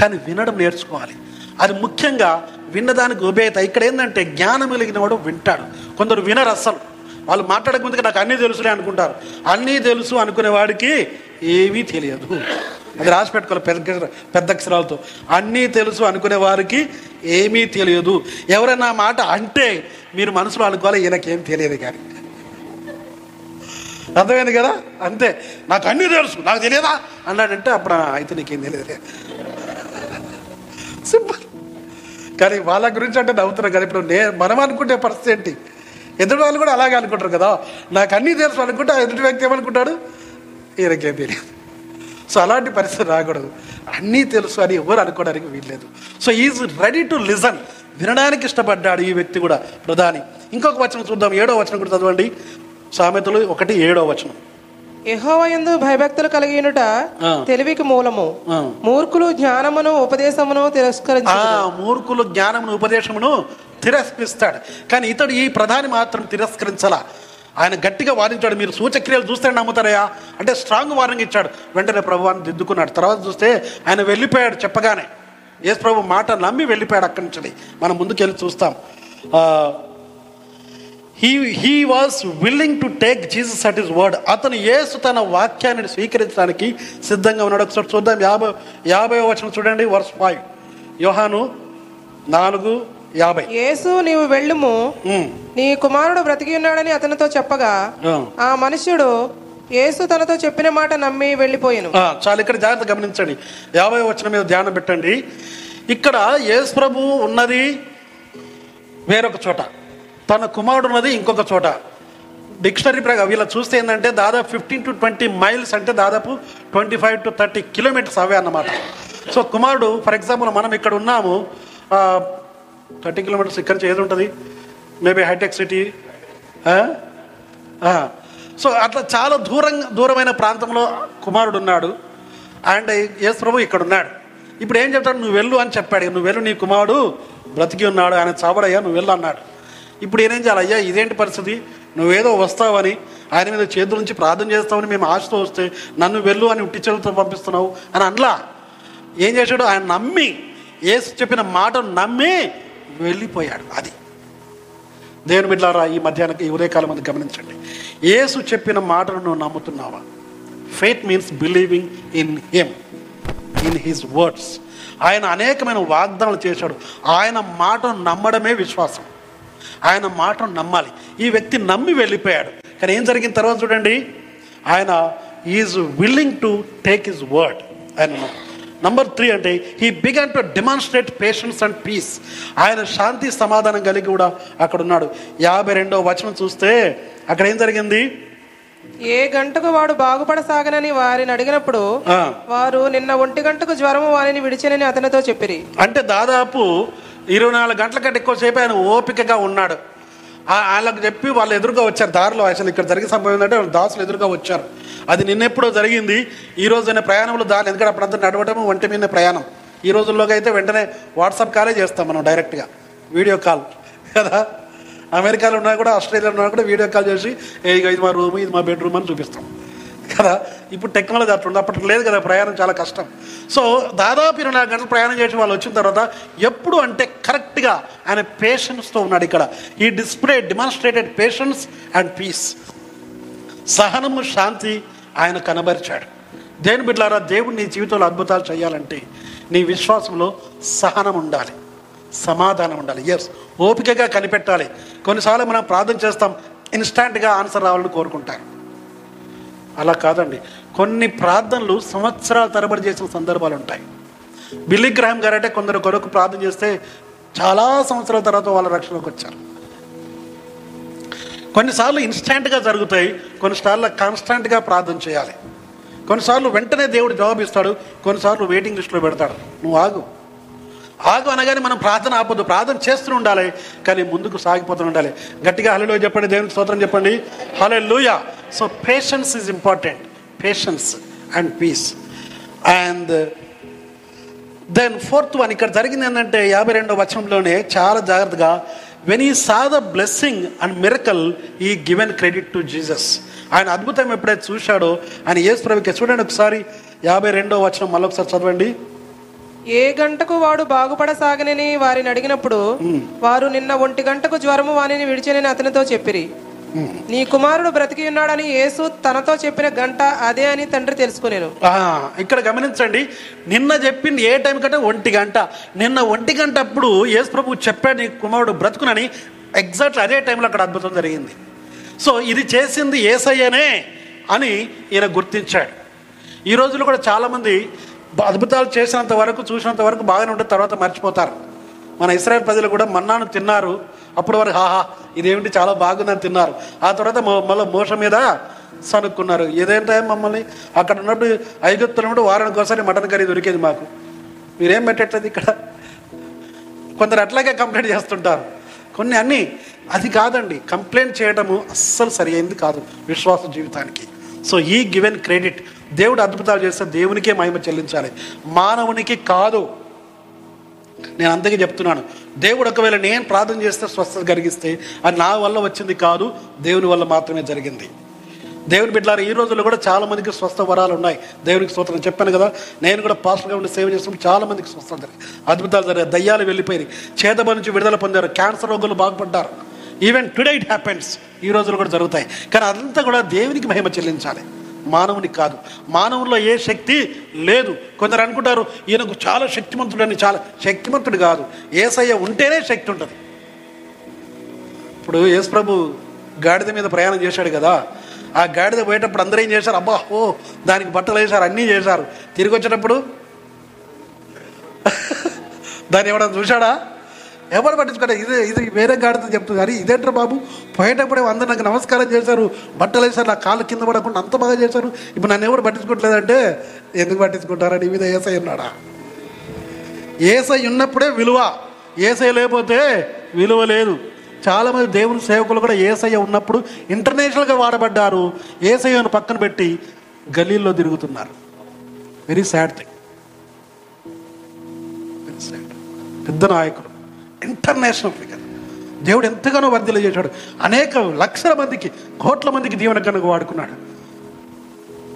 కానీ వినడం నేర్చుకోవాలి. అది ముఖ్యంగా విన్నదానికి ఉభేత ఇక్కడ ఏంటంటే జ్ఞానం కలిగిన వాడు వింటాడు. కొందరు వినరు అస్సలు. వాళ్ళు మాట్లాడక ముందుగా నాకు అన్నీ తెలుసులే అనుకుంటారు. అన్నీ తెలుసు అనుకునే వాడికి ఏమీ తెలియదు. అది రాసి పెట్టుకోవాలి పెద్ద పెద్ద అక్షరాలతో. అన్నీ తెలుసు అనుకునే వారికి ఏమీ తెలియదు. ఎవరైనా మాట అంటే మీరు మనసులో అనుకోవాలి ఈయనకేం తెలియదు కానీ. అర్థమైంది కదా? అంతే. నాకు అన్నీ తెలుసు. నాకు తెలియదా? అన్నాడంటే అప్పుడు అయితే నీకేం తెలియదు సింపుల్. కానీ వాళ్ళ గురించి అంటే నవ్వుతున్నాం కదా ఇప్పుడు నే మనం అనుకుంటే పరిస్థితి ఏంటి? ఎదుటి వాళ్ళు కూడా అలాగే అనుకుంటారు కదా. నాకు అన్నీ తెలుసు అనుకుంటే ఆ ఎదుటి వ్యక్తి ఏమనుకుంటాడు? ఈయనకేం తెలియదు. సో అలాంటి పరిస్థితి రాకూడదు. అన్నీ తెలుసు అని ఎవరు అనుకోవడానికి వీల్లేదు. So is ready to listen వినడానికి ఇష్టపడ్డాడు ఈ వ్యక్తి కూడా ప్రధాని. ఇంకొక వచనం చూద్దాం. ఏడో వచనం కూడా చదవండి. సామెతలు ఒకటి ఏడో వచనం. యెహోవాయందు భయభక్తులు కలిగినట. తెలివికి మూలము. మూర్ఖులు జ్ఞానమును ఉపదేశమును తిరస్కరించు మూర్ఖులు జ్ఞానమును ఉపదేశమును తిరస్కరిస్తాడు. కానీ ఇతడు ఈ ప్రధాని మాత్రం తిరస్కరించాలా. ఆయన గట్టిగా వాదించాడు. మీరు సూచక్రియలు చూస్తే నమ్ముతారయా అంటే స్ట్రాంగ్ వార్నింగ్ ఇచ్చాడు. వెంటనే ప్రభువాన్ని దిద్దుకున్నాడు. తర్వాత చూస్తే ఆయన వెళ్ళిపోయాడు చెప్పగానే. యేసు ప్రభు మాట నమ్మి వెళ్ళిపోయాడు అక్కడి నుంచి మనం ముందుకెళ్ళి చూస్తాం. He he was willing to take Jesus at his word అతను యేసు తన వాక్యాన్ని స్వీకరించడానికి సిద్ధంగా ఉన్నాడు. ఒకసారి చూద్దాం. యాభై యాభై వచనం చూడండి. Verse five. యోహాను నాలుగు యాభై. యేసు నీవు వెళ్ళుము. నీ కుమారుడు బ్రతికి ఉన్నాడని అతనితో చెప్పగా ఆ. మనుష్యుడు యేసు తనతో చెప్పిన మాట నమ్మి వెళ్ళిపోయాను. చాలు ఇక్కడ జాగ్రత్త గమనించండి. యాభై వచనం మీద ధ్యానం పెట్టండి. ఇక్కడ యేసు ప్రభు ఉన్నది వేరొక చోట. తన కుమారుడు ఉన్నది ఇంకొక చోట. డిక్షనరీ ప్రకారం వీళ్ళ చూస్తే ఏంటంటే దాదాపు ఫిఫ్టీన్ టు ట్వంటీ మైల్స్ అంటే దాదాపు twenty five to thirty kilometres అవే అన్నమాట. సో కుమారుడు ఫర్ ఎగ్జాంపుల్ మనం ఇక్కడ ఉన్నాము థర్టీ కిలోమీటర్స్ ఇక్కడ నుంచి ఏది ఉంటుంది మేబీ హైటెక్ సిటీ సో అట్లా చాలా దూరం దూరమైన ప్రాంతంలో కుమారుడు ఉన్నాడు. అండ్ యేసు ప్రభు ఇక్కడ ఉన్నాడు. ఇప్పుడు ఏం చెప్తాడు? నువ్వు వెళ్ళు అని చెప్పాడు. నువ్వు వెళ్ళు నీ కుమారుడు బ్రతికి ఉన్నాడు. ఆయన చావడయ్యా నువ్వు వెళ్ళు అన్నాడు. ఇప్పుడు ఏనేం చేయాలి? అయ్యా ఇదేంటి పరిస్థితి? నువ్వేదో వస్తావని ఆయన మీద చేతుల నుంచి ప్రార్థన చేస్తావని మేము ఆశతో వస్తే నన్ను వెళ్ళు అని ఉట్టిచెలతో పంపిస్తున్నావు అని అనలా. ఏం చేశాడు? ఆయన నమ్మి ఏసు చెప్పిన మాట నమ్మి వెళ్ళిపోయాడు. అది. దేవుని బిడ్డారా ఈ మధ్యాహ్నం ఈ ఉదయకాలం అది గమనించండి. యేసు చెప్పిన మాటను నువ్వు నమ్ముతున్నావా? Faith means believing in him in his words ఆయన అనేకమైన వాగ్దానాలు చేశాడు. ఆయన మాటను నమ్మడమే విశ్వాసం. ఆయన మాటను నమ్మాలి. ఈ వ్యక్తి నమ్మి వెళ్ళిపోయాడు. కానీ ఏం జరిగిన తర్వాత చూడండి ఆయన is willing to take his word ఆయన నంబర్ త్రీ అంటే he began to demonstrate patience and peace ఆయన శాంతి సమాధానం కలిగి కూడా అక్కడ ఉన్నాడు యాభై రెండో వచనం చూస్తే అక్కడ ఏం జరిగింది? ఏ గంటకు వాడు బాగుపడసాగనని వారిని అడిగినప్పుడు వారు నిన్న ఒంటి గంటకు జ్వరము వారిని విడిచెనని అతనితో చెప్పిరి. అంటే దాదాపు ఇరవై నాలుగు గంటల కంటే ఎక్కువసేపు ఆయన ఓపికగా ఉన్నాడు. వాళ్ళకి చెప్పి వాళ్ళు ఎదురుగా వచ్చారు. దారిలో అసలు ఇక్కడ జరిగే సంభవం ఏంటంటే దాసులు ఎదురుగా వచ్చారు. అది నిన్నెప్పుడో జరిగింది. ఈ రోజున ప్రయాణంలో దాని ఎందుకంటే అప్పుడంతా నడవటం ఒంటి మీద ప్రయాణం. ఈ రోజుల్లోకి అయితే వెంటనే వాట్సాప్ కాలే చేస్తాం మనం డైరెక్ట్గా. Video call. కదా? అమెరికాలో ఉన్నా కూడా ఆస్ట్రేలియాలో ఉన్నా కూడా వీడియో కాల్ చేసి "ఏ, ఇది మా రూమ్ ఇది మా బెడ్రూమ్ అని చూపిస్తాం. కదా? ఇప్పుడు టెక్నాలజీ అట్లా ఉంది అప్పట్లో లేదు కదా ప్రయాణం చాలా కష్టం. సో దాదాపు ఇరవై నాలుగు గంటలు ప్రయాణం చేసి వాళ్ళు వచ్చిన తర్వాత ఎప్పుడు అంటే కరెక్ట్గా ఆయన పేషెన్స్తో ఉన్నాడు ఇక్కడ. He display demonstrated patience and peace సహనము శాంతి ఆయన కనబరిచాడు. దేని బిడ్డారా దేవుడు నీ జీవితంలో అద్భుతాలు చేయాలంటే నీ విశ్వాసంలో సహనం ఉండాలి. సమాధానం ఉండాలి. ఎస్ ఓపికగా కనిపెట్టాలి. కొన్నిసార్లు మనం ప్రార్థన చేస్తాం ఇన్స్టాంట్గా ఆన్సర్ రావాలని కోరుకుంటారు. అలా కాదండి. కొన్ని ప్రార్థనలు సంవత్సరాల తరబడి చేసిన సందర్భాలు ఉంటాయి. బిల్లిగ్రహం గారంటే కొందరు కొరకు ప్రార్థన చేస్తే చాలా సంవత్సరాల తర్వాత వాళ్ళ రక్షణకు వచ్చారు. కొన్నిసార్లు ఇన్స్టాంట్గా జరుగుతాయి కొన్నిసార్లు కాన్స్టాంట్గా ప్రార్థన చేయాలి. కొన్నిసార్లు వెంటనే దేవుడు జవాబు ఇస్తాడు కొన్నిసార్లు వెయిటింగ్ లిస్ట్లో పెడతాడు. నువ్వు ఆగు. ఆగు అనగానే మనం ప్రార్థన ఆపొద్దు. ప్రార్థన చేస్తూ ఉండాలి కానీ ముందుకు సాగిపోతూ ఉండాలి. గట్టిగా హలో చెప్పండి దేవునికి స్తోత్రం చెప్పండి. Hallelujah so patience is important patience and peace and then fourth one ఇక్కడ జరిగింది ఏంటంటే యాభై రెండో వచనంలోనే చాలా జాగ్రత్తగా when he saw the blessing and miracle he given credit to Jesus ఆయన అద్భుతం ఎప్పుడైతే చూశాడో ఆయన యేసు ప్రభుకి చూడండి ఒకసారి. యాభై రెండో వచనం మళ్ళీ ఒకసారి చదవండి. ఏ గంటకు వాడు బాగుపడసాగనని వారిని అడిగినప్పుడు వారు నిన్న ఒంటి గంటకు జ్వరము వానిని విడిచెనని అతనితో చెప్పిరి. నీ కుమారుడు బ్రతికి ఉన్నాడని యేసు తనతో చెప్పిన గంట అదే అని తండ్రి తెలుసుకునేను. ఇక్కడ గమనించండి. నిన్న చెప్పింది ఏ టైం కంటే ఒంటి గంట. నిన్న ఒంటి గంట అప్పుడు యేసు ప్రభు చెప్పాడు నీ కుమారుడు బ్రతుకునని. ఎగ్జాక్ట్ అదే టైంలో అక్కడ అద్భుతం జరిగింది. సో ఇది చేసింది ఏసయ్యనే అని ఈయన గుర్తించాడు. ఈ రోజుల్లో కూడా చాలామంది అద్భుతాలు చేసినంత వరకు చూసినంత వరకు బాగానే ఉంటుంది తర్వాత మర్చిపోతారు. మన ఇస్రాయల్ ప్రజలు కూడా మన్నాను తిన్నారు. అప్పుడు వరకు హాహా ఇదేమిటి? చాలా బాగుందని తిన్నారు. ఆ తర్వాత మళ్ళీ మోస మీద సనుక్కున్నారు ఏదేంటే మమ్మల్ని? అక్కడ ఉన్నప్పుడు ఐగుప్తులు ఉన్నప్పుడు వారానికి ఒకసారి మటన్ కర్రీ దొరికేది మాకు. మీరేం పెట్టట్లేదు ఇక్కడ? కొందరు అట్లాగే కంప్లైంట్ చేస్తుంటారు. కొన్ని అన్నీ అది కాదండి కంప్లైంట్ చేయడము అస్సలు సరి అయింది కాదు విశ్వాస జీవితానికి. సో ఈ గివెన్ క్రెడిట్ దేవుడు అద్భుతాలు చేస్తే దేవునికే మహిమ చెల్లించాలి. మానవునికి కాదు. నేను అందుకే చెప్తున్నాను. దేవుడు ఒకవేళ నేను ప్రార్థన చేస్తే స్వస్థత కలిగిస్తే అది నా వల్ల వచ్చింది కాదు దేవుని వల్ల మాత్రమే జరిగింది. దేవుని బిడ్డలారు ఈ రోజుల్లో కూడా చాలా మందికి స్వస్థ వరాలు ఉన్నాయి. దేవునికి స్తోత్రం. చెప్పాను కదా నేను కూడా పాస్టర్గా ఉండి సేవ చేస్తున్నప్పుడు చాలా మందికి స్వస్థత జరిగింది. అద్భుతాలు జరిగాయి. దయ్యాలు వెళ్ళిపోయి చేతబడి నుంచి విడుదల పొందారు. క్యాన్సర్ రోగులు బాగుపడ్డారు. ఈవెన్ టుడే ఇట్ హ్యాపెన్స్ ఈ రోజులు కూడా జరుగుతాయి. కానీ అదంతా కూడా దేవునికి మహిమ చెల్లించాలి. మానవునికి కాదు. మానవుల్లో ఏ శక్తి లేదు. కొందరు అనుకుంటారు ఈయనకు చాలా శక్తిమంతుడని చాలా శక్తిమంతుడు కాదు. ఏసయ్య ఉంటేనే శక్తి ఉంటుంది. ఇప్పుడు యేసుప్రభు గాడిద మీద ప్రయాణం చేశాడు కదా. ఆ గాడిద పోయేటప్పుడు అందరూ ఏం చేశారు? అబ్బా ఓ దానికి బట్టలు వేశారు అన్నీ చేశారు. తిరిగి వచ్చేటప్పుడు దాన్ని ఎవడన్నా చూశాడా? ఎవరు పట్టించుకోండి ఇది ఇది వేరే గాడితో చెప్తుంది. కానీ ఇదేంటారు బాబు? పోయేటప్పుడే అందరూ నాకు నమస్కారం చేశారు. బట్టలు వేసారు నా కాళ్ళు కింద పడకుండా అంత బాగా చేశారు. ఇప్పుడు నన్ను ఎవరు పట్టించుకోవట్లేదంటే ఎందుకు పట్టించుకుంటారని మీద ఏసై ఉన్నాడా? ఏసై ఉన్నప్పుడే విలువ. ఏసై లేకపోతే విలువ లేదు. చాలామంది దేవుని సేవకులు కూడా ఏసయ్య ఉన్నప్పుడు ఇంటర్నేషనల్గా వాడబడ్డారు. ఏసయ్యను పక్కన పెట్టి గలీల్లో తిరుగుతున్నారు. Very sad thing very sad పెద్ద నాయకుడు. ఇంటర్నేషనల్ ఫిగర్ దేవుడు ఎంతగానో వర్ధలు చేశాడు. అనేక లక్షల మందికి కోట్ల మందికి దీవెన కనుక వాడుకున్నాడు.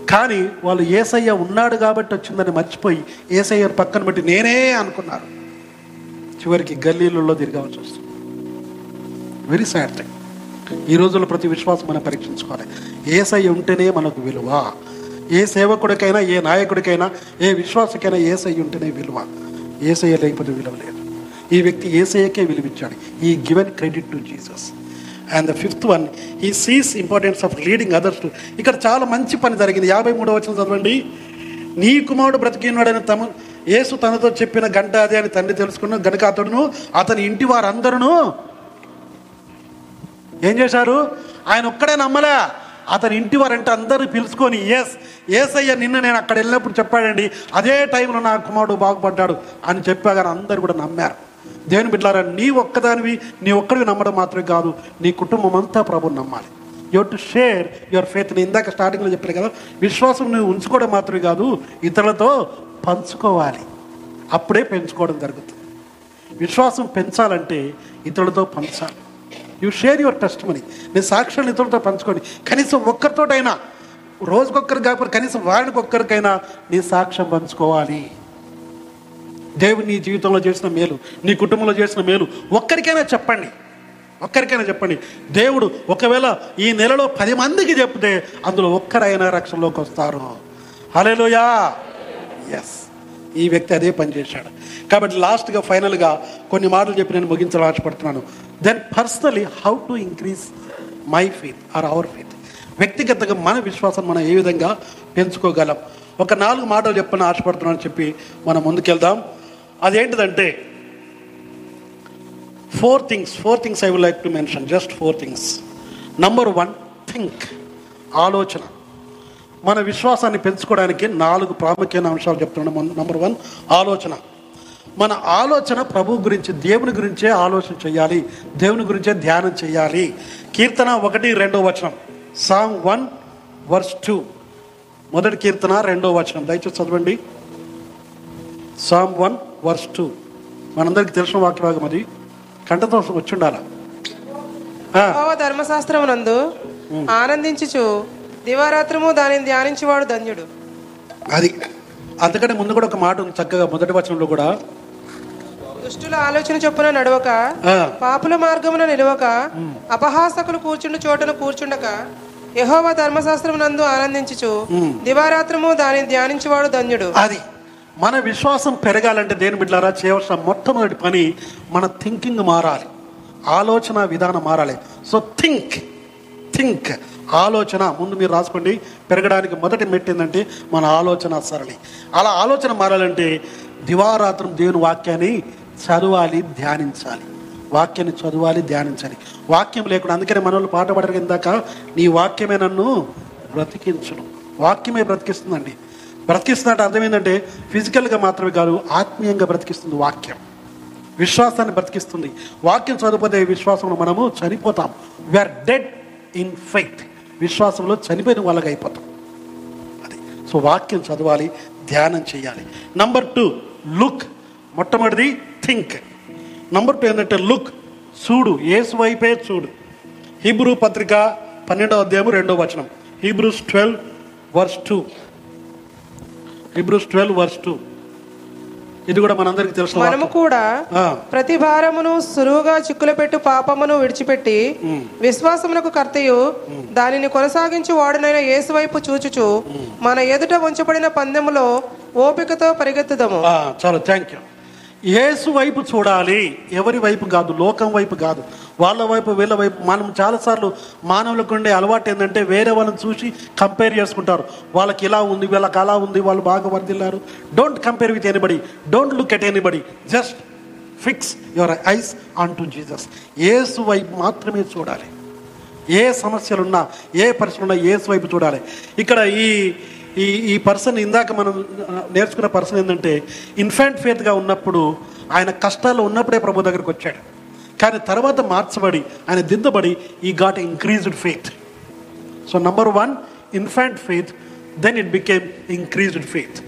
కానీ వాళ్ళు ఏసయ్య ఉన్నాడు కాబట్టి వచ్చిందని మర్చిపోయి ఏసయ్య పక్కన పెట్టి నేనే అనుకున్నారు. చివరికి గల్లీలలో తిరగవలసి వస్తుంది. వెరీ సాడ్ థింగ్ ఈ రోజుల్లో ప్రతి విశ్వాసం మనం పరీక్షించుకోవాలి. ఏసయ్య ఉంటేనే మనకు విలువ. ఏ సేవకుడికైనా ఏ నాయకుడికైనా ఏ విశ్వాసకైనా ఏసయ్య ఉంటేనే విలువ. ఏసయ్య లేకపోతే విలువ లేదు. ఈ వ్యక్తి ఏసయ్యకే విలువించాడు he given credit to Jesus and the fifth one he sees importance of leading others to ఇక్కడ చాలా మంచి పని జరిగింది. యాభై మూడో వచ్చిన చదవండి. నీ కుమారుడు బ్రతికినాడని తమ యేసు తనతో చెప్పిన గంట అదే అని తండ్రి తెలుసుకున్న గనక అతడును అతని ఇంటి వారందరూ ఏం చేశారు? ఆయన ఒక్కడే నమ్మలే. అతని ఇంటి వారంటే అందరూ పిలుచుకొని ఎస్ ఏసయ్య నిన్న నేను అక్కడ వెళ్ళినప్పుడు చెప్పాడండి. అదే టైంలో నా కుమారుడు బాగుపడ్డాడు అని చెప్పాగానే అందరూ కూడా నమ్మారు. దేవుని బిడ్డారా నీ ఒక్కదానివి నీ ఒక్కడివి నమ్మడం మాత్రమే కాదు నీ కుటుంబం అంతా ప్రభుని నమ్మాలి. Your to share your faith నేను ఇందాక స్టార్టింగ్లో చెప్పాను కదా విశ్వాసం నువ్వు ఉంచుకోవడం మాత్రమే కాదు ఇతరులతో పంచుకోవాలి. అప్పుడే పెంచుకోవడం జరుగుతుంది. విశ్వాసం పెంచాలంటే ఇతరులతో పంచాలి. You share your testimony నీ సాక్ష్యాన్ని ఇతరులతో పంచుకోండి కనీసం ఒక్కరితోటైనా రోజుకొక్కరు కాకపోతే కనీసం వారానికి ఒక్కరికైనా నీ సాక్ష్యం పంచుకోవాలి. దేవుడు నీ జీవితంలో చేసిన మేలు నీ కుటుంబంలో చేసిన మేలు ఒక్కరికైనా చెప్పండి. ఒక్కరికైనా చెప్పండి. దేవుడు ఒకవేళ ఈ నెలలో పది మందికి చెప్తే అందులో ఒక్కరైనా రక్షణలోకి వస్తారు. హలేలుయా ఎస్ ఈ వ్యక్తి అదే పని చేశాడు. కాబట్టి లాస్ట్గా ఫైనల్గా కొన్ని మాటలు చెప్పి నేను ముగించాలని ఆశపడుతున్నాను. Then personally how to increase my faith or our faith వ్యక్తిగతంగా మన విశ్వాసం మనం ఏ విధంగా పెంచుకోగలం? ఒక నాలుగు మాటలు చెప్పని ఆశపడుతున్నాను చెప్పి మనం ముందుకెళ్దాం. అదేంటిదంటే four things four things I would like to mention just four things number one think ఆలోచన. మన విశ్వాసాన్ని పెంచుకోవడానికి నాలుగు ప్రాముఖ్యమైన అంశాలు చెప్తున్నాను. నంబర్ వన్ ఆలోచన. మన ఆలోచన ప్రభు గురించి దేవుని గురించే ఆలోచన చేయాలి. దేవుని గురించే ధ్యానం చేయాలి. కీర్తన ఒకటి రెండో వచనం. సాంగ్ వన్ వర్స్ టూ మొదటి కీర్తన రెండో వచనం. దయచేసి చదవండి. సామ్ వన్ వర్స్ టూ మనందరికీ తెలిసిన వాక్యభాగం అది. కంటతో వచ్చి ఉండాల యెహోవా ధర్మశాస్త్రమునందు ఆనందించుచు దివారాత్రము దానిని ధ్యానించేవాడు ధన్యుడు. అది అంతకంటే ముందు కూడా ఒక మాట ఉంది చక్కగా మొదటి వచనంలో కూడా. దుష్టుల ఆలోచన చొప్పున నడవక పాపుల మార్గమున నిలవక అపహాసకులు కూర్చుండు చోటను కూర్చుండక యెహోవా ధర్మశాస్త్రం నందు ఆనందించుచు దివారాత్రము దానిని ధ్యానించేవాడు ధన్యుడు. అది. మన విశ్వాసం పెరగాలంటే దేని బిడ్డారా? చేయవలసిన మొట్టమొదటి పని మన థింకింగ్ మారాలి. ఆలోచన విధానం మారాలి. సో థింక్ థింక్ ఆలోచన ముందు మీరు రాసుకోండి. పెరగడానికి మొదటి మెట్టు ఏంటంటే మన ఆలోచన సరళి. అలా ఆలోచన మారాలంటే దివారాత్రం దేవుని వాక్యాన్ని చదవాలి ధ్యానించాలి. వాక్యాన్ని చదవాలి ధ్యానించాలి. వాక్యం లేకుండా అందుకనే మనోళ్ళు పాట పాడరు ఇందాక నీ వాక్యమే నన్ను బ్రతికించను. వాక్యమే బ్రతికిస్తుందండి. బ్రతికిస్తున్నట్టు అర్థం ఏంటంటే ఫిజికల్గా మాత్రమే కాదు ఆత్మీయంగా బ్రతికిస్తుంది వాక్యం. విశ్వాసాన్ని బ్రతికిస్తుంది. వాక్యం చదివిపోతే విశ్వాసంలో మనము చనిపోతాం. We are dead in faith విశ్వాసంలో చనిపోయిన వాళ్ళకి అయిపోతాం. అది. సో వాక్యం చదవాలి ధ్యానం చేయాలి. నంబర్ టూ లుక్ మొట్టమొదటిది థింక్ నంబర్ టూ ఏంటంటే లుక్ చూడు. ఏసు వైపే చూడు. హీబ్రూ పత్రిక పన్నెండవ అధ్యాయం రెండవ వచనం. Hebrews twelve verse two Hebrews twelve verse two ఇది కూడా మనందరికీ తెలిసిన మనము. కూడా ప్రతి భారమును సులువుగా చిక్కుల పెట్టు పాపమును విడిచిపెట్టి విశ్వాసమునకు కర్తయు దానిని కొనసాగించి వాడునైన యేసు వైపు చూచుచు మన ఎదుట ఉంచబడిన పందెములో ఓపికతో పరిగెత్తుదము. చాలు థ్యాంక్ యూ యేసు వైపు చూడాలి. ఎవరి వైపు కాదు? లోకం వైపు కాదు. వాళ్ళ వైపు వీళ్ళ వైపు. మనం చాలాసార్లు మానవులకు ఉండే అలవాటు ఏంటంటే వేరే వాళ్ళని చూసి కంపేర్ చేసుకుంటారు. వాళ్ళకి ఇలా ఉంది వీళ్ళకి అలా ఉంది వాళ్ళు బాగా వర్దిల్లారు don't compare with anybody don't look at anybody just fix your eyes on to Jesus యేసు వైపు మాత్రమే చూడాలి. ఏ సమస్యలున్నా ఏ పరిస్థితులున్నా ఏసు వైపు చూడాలి. ఇక్కడ ఈ ఈ ఈ పర్సన్ ఇందాక మనం నేర్చుకున్న పర్సన్ ఏంటంటే ఇన్ఫాంట్ ఫేత్గా ఉన్నప్పుడు ఆయన కష్టాలు ఉన్నప్పుడే ప్రభు దగ్గరికి వచ్చాడు. కానీ తర్వాత మార్చబడి ఆయన దిద్దబడి he got increased faith so number one infant faith then it became increased faith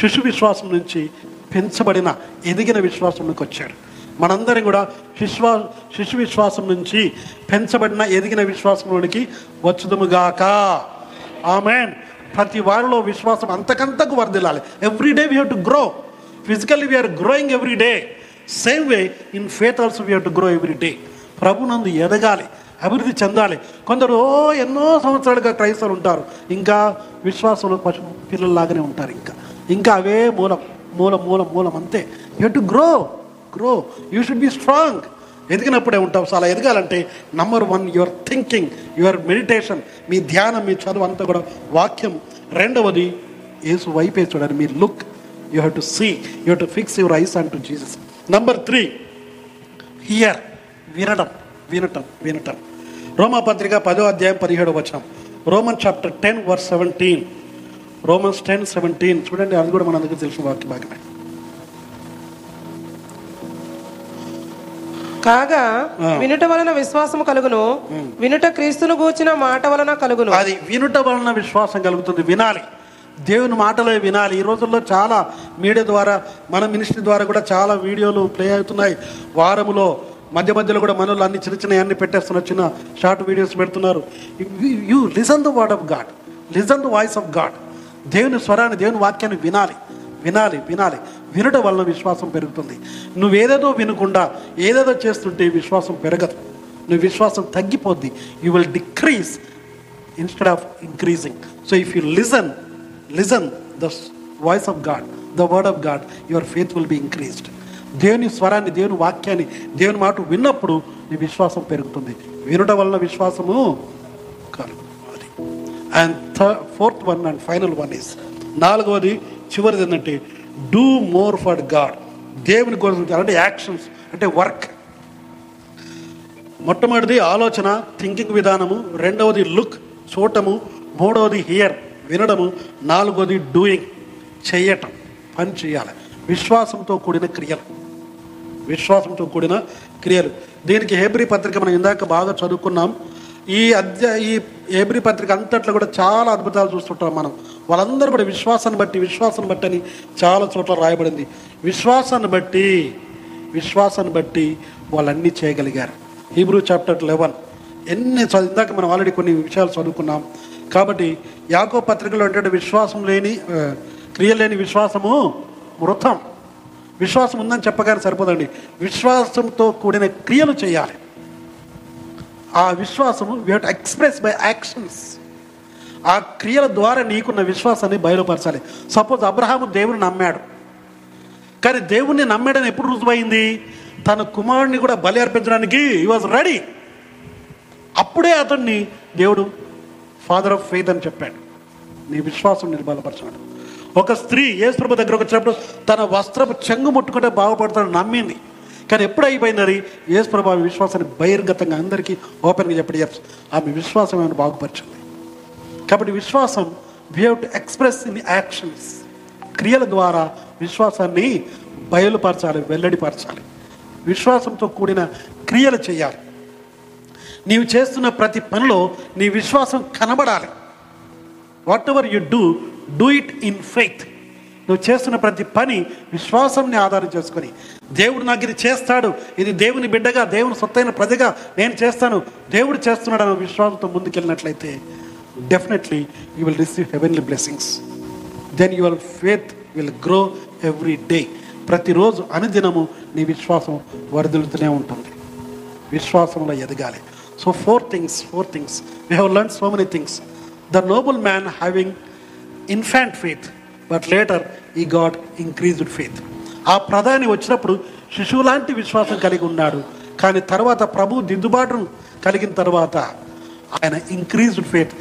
శిశు విశ్వాసం నుంచి పెంచబడిన ఎదిగిన విశ్వాసంలోకి వచ్చాడు. మనందరం కూడా శిశ్వా శిశు విశ్వాసం నుంచి పెంచబడిన ఎదిగిన విశ్వాసంలోనికి వచ్చుదముగాక ఆమెన్ ప్రతి వారిలో విశ్వాసం అంతకంతకు వర్దిల్లాలి every day we have to grow physically we're growing every day same way in faith also we have to grow every day ప్రభునందు ఎదగాలి అభివృద్ధి చెందాలి. కొందరు ఎన్నో సంవత్సరాలుగా క్రైస్తవులు ఉంటారు. ఇంకా విశ్వాసంలో పశు పిల్లల్లాగానే ఉంటారు ఇంకా. ఇంకా అవే మూలం మూలం మూలం మూలం అంతే. You to grow grow you should be strong ఎదిగినప్పుడే ఉంటావు సో అలా ఎదగాలంటే number one your thinking your meditation మీ ధ్యానం మీ చదువు అంతా కూడా వాక్యం. రెండవది యేసు వైపే చూడాలి మీ look you have to see you have to fix your eyes and to Jesus number three hear వినడం వినటం వినటం. రోమా పత్రిక పదో అధ్యాయం పదిహేడు వచ్చాం Roman chapter ten verse seventeen Romans ten seventeen చూడండి అది కూడా మనందరికీ తెలిసిన వాక్య భాగమే కాగా. వినుట వలన విశ్వాసము కలుగును వినుట క్రీస్తును గూర్చిన మాట వలన కలుగును. అది వినుట వలన విశ్వాసం కలుగుతుంది వినాలి. దేవుని మాటలే వినాలి. ఈ రోజుల్లో చాలా మీడియా ద్వారా మన మినిస్ట్రీ ద్వారా కూడా చాలా వీడియోలు ప్లే అవుతున్నాయి. వారములో మధ్య మధ్యలో కూడా మనలో అన్ని చిన్న చిన్న అన్ని పెట్టేస్తున్నారు చిన్న షార్ట్ వీడియోస్ పెడుతున్నారు. You listen the word of God listen the voice of God దేవుని స్వరాన్ని దేవుని వాక్యాన్ని వినాలి. వినాలి వినాలి. వినడం వలన విశ్వాసం పెరుగుతుంది. నువ్వేదేదో వినకుండా ఏదేదో చేస్తుంటే విశ్వాసం పెరగదు. నువ్వు విశ్వాసం తగ్గిపోద్ది. You will decrease instead of increasing so if you listen listen the voice of God the word of God your faith will be increased దేవుని స్వరాన్ని దేవుని వాక్యాన్ని దేవుని మాట విన్నప్పుడు నీ విశ్వాసం పెరుగుతుంది. వినడం వలన విశ్వాసము కలుగుతుంది. And third fourth one and final one is నాలుగవది చివరిది ఏంటంటే డూ మోర్ ఫర్ గాడ్ దేవుని కోసం అంటే యాక్షన్స్ అంటే వర్క్ మొట్టమొదటిది ఆలోచన థింకింగ్ విధానము. రెండవది లుక్ చూడటము. మూడవది హియర్ వినడము. నాలుగవది డూయింగ్ చేయటం పని చేయాలి. విశ్వాసంతో కూడిన క్రియలు. విశ్వాసంతో కూడిన క్రియలు. దీనికి హెబ్రి పత్రిక మనం ఇందాక బాగా చదువుకున్నాం. ఈ అధ్య ఈ ఏబ్రి పత్రిక అంతట్లో కూడా చాలా అద్భుతాలు చూస్తుంటాం మనం. వాళ్ళందరూ కూడా విశ్వాసాన్ని బట్టి విశ్వాసాన్ని బట్టి అని చాలా చోట్ల రాయబడింది. విశ్వాసాన్ని బట్టి విశ్వాసాన్ని బట్టి వాళ్ళన్నీ చేయగలిగారు. Hebrew chapter eleven. ఎన్ని చదివి ఇందాక మనం ఆల్రెడీ కొన్ని విషయాలు చదువుకున్నాం. కాబట్టి యాకో పత్రికలో అంటే విశ్వాసం లేని క్రియ లేని విశ్వాసము మృతం విశ్వాసం ఉందని చెప్పగానే సరిపోదండి. విశ్వాసంతో కూడిన క్రియలు చేయాలి. ఆ విశ్వాసము we to express by actions ఆ క్రియల ద్వారా నీకున్న విశ్వాసాన్ని బయలుపరచాలి. సపోజ్ అబ్రహాము దేవుని నమ్మాడు. కానీ దేవుణ్ణి నమ్మాడని ఎప్పుడు రుజువైంది? తన కుమారుడిని కూడా బలి అర్పించడానికి. ఈ వాజ్ రెడీ అప్పుడే అతన్ని దేవుడు ఫాదర్ ఆఫ్ ఫెయిత్ అని చెప్పాడు. నీ విశ్వాసం నిర్బలపరచాడు ఒక స్త్రీ యేసుప్రభు దగ్గరకు వచ్చినప్పుడు తన వస్త్రపు చెంగు ముట్టుకుంటే బాగుపడతాడు నమ్మింది. కానీ ఎప్పుడు అయిపోయినది అది యేసుప్రభు విశ్వాసాన్ని బహిర్గతంగా అందరికీ ఓపెన్గా చెప్పడం. ఎస్ ఆమె విశ్వాసం ఆమెను బాగుపరిచింది. కాబట్టి విశ్వాసం we have to express in actions క్రియల ద్వారా విశ్వాసాన్ని బయలుపరచాలి వెల్లడిపరచాలి. విశ్వాసంతో కూడిన క్రియలు చేయాలి. నీవు చేస్తున్న ప్రతి పనిలో నీ విశ్వాసం కనబడాలి. Whatever you do do it in faith నువ్వు చేస్తున్న ప్రతి పని విశ్వాసంని ఆధారం చేసుకొని దేవుడు నాకు ఇది చేస్తాడు. ఇది దేవుని బిడ్డగా దేవుని సొత్తైన ప్రజగా నేను చేస్తాను. దేవుడు చేస్తున్నాడు అనే విశ్వాసంతో ముందుకెళ్ళినట్లయితే definitely you will receive heavenly blessings then your faith will grow every day ప్రతిరోజు అనుదినము నీ విశ్వాసం వరదలుతూనే ఉంటుంది. విశ్వాసంలో ఎదగాలి. So four things four things we have learn so many things the noble man having infant faith but later he God increased faith ఆ ప్రధాని వచ్చినప్పుడు శిశువు లాంటి విశ్వాసం కలిగి ఉన్నాడు. కానీ తర్వాత ప్రభు దిద్దుబాటును కలిగిన తర్వాత ఆయన ఇంక్రీజ్డ్ ఫేట్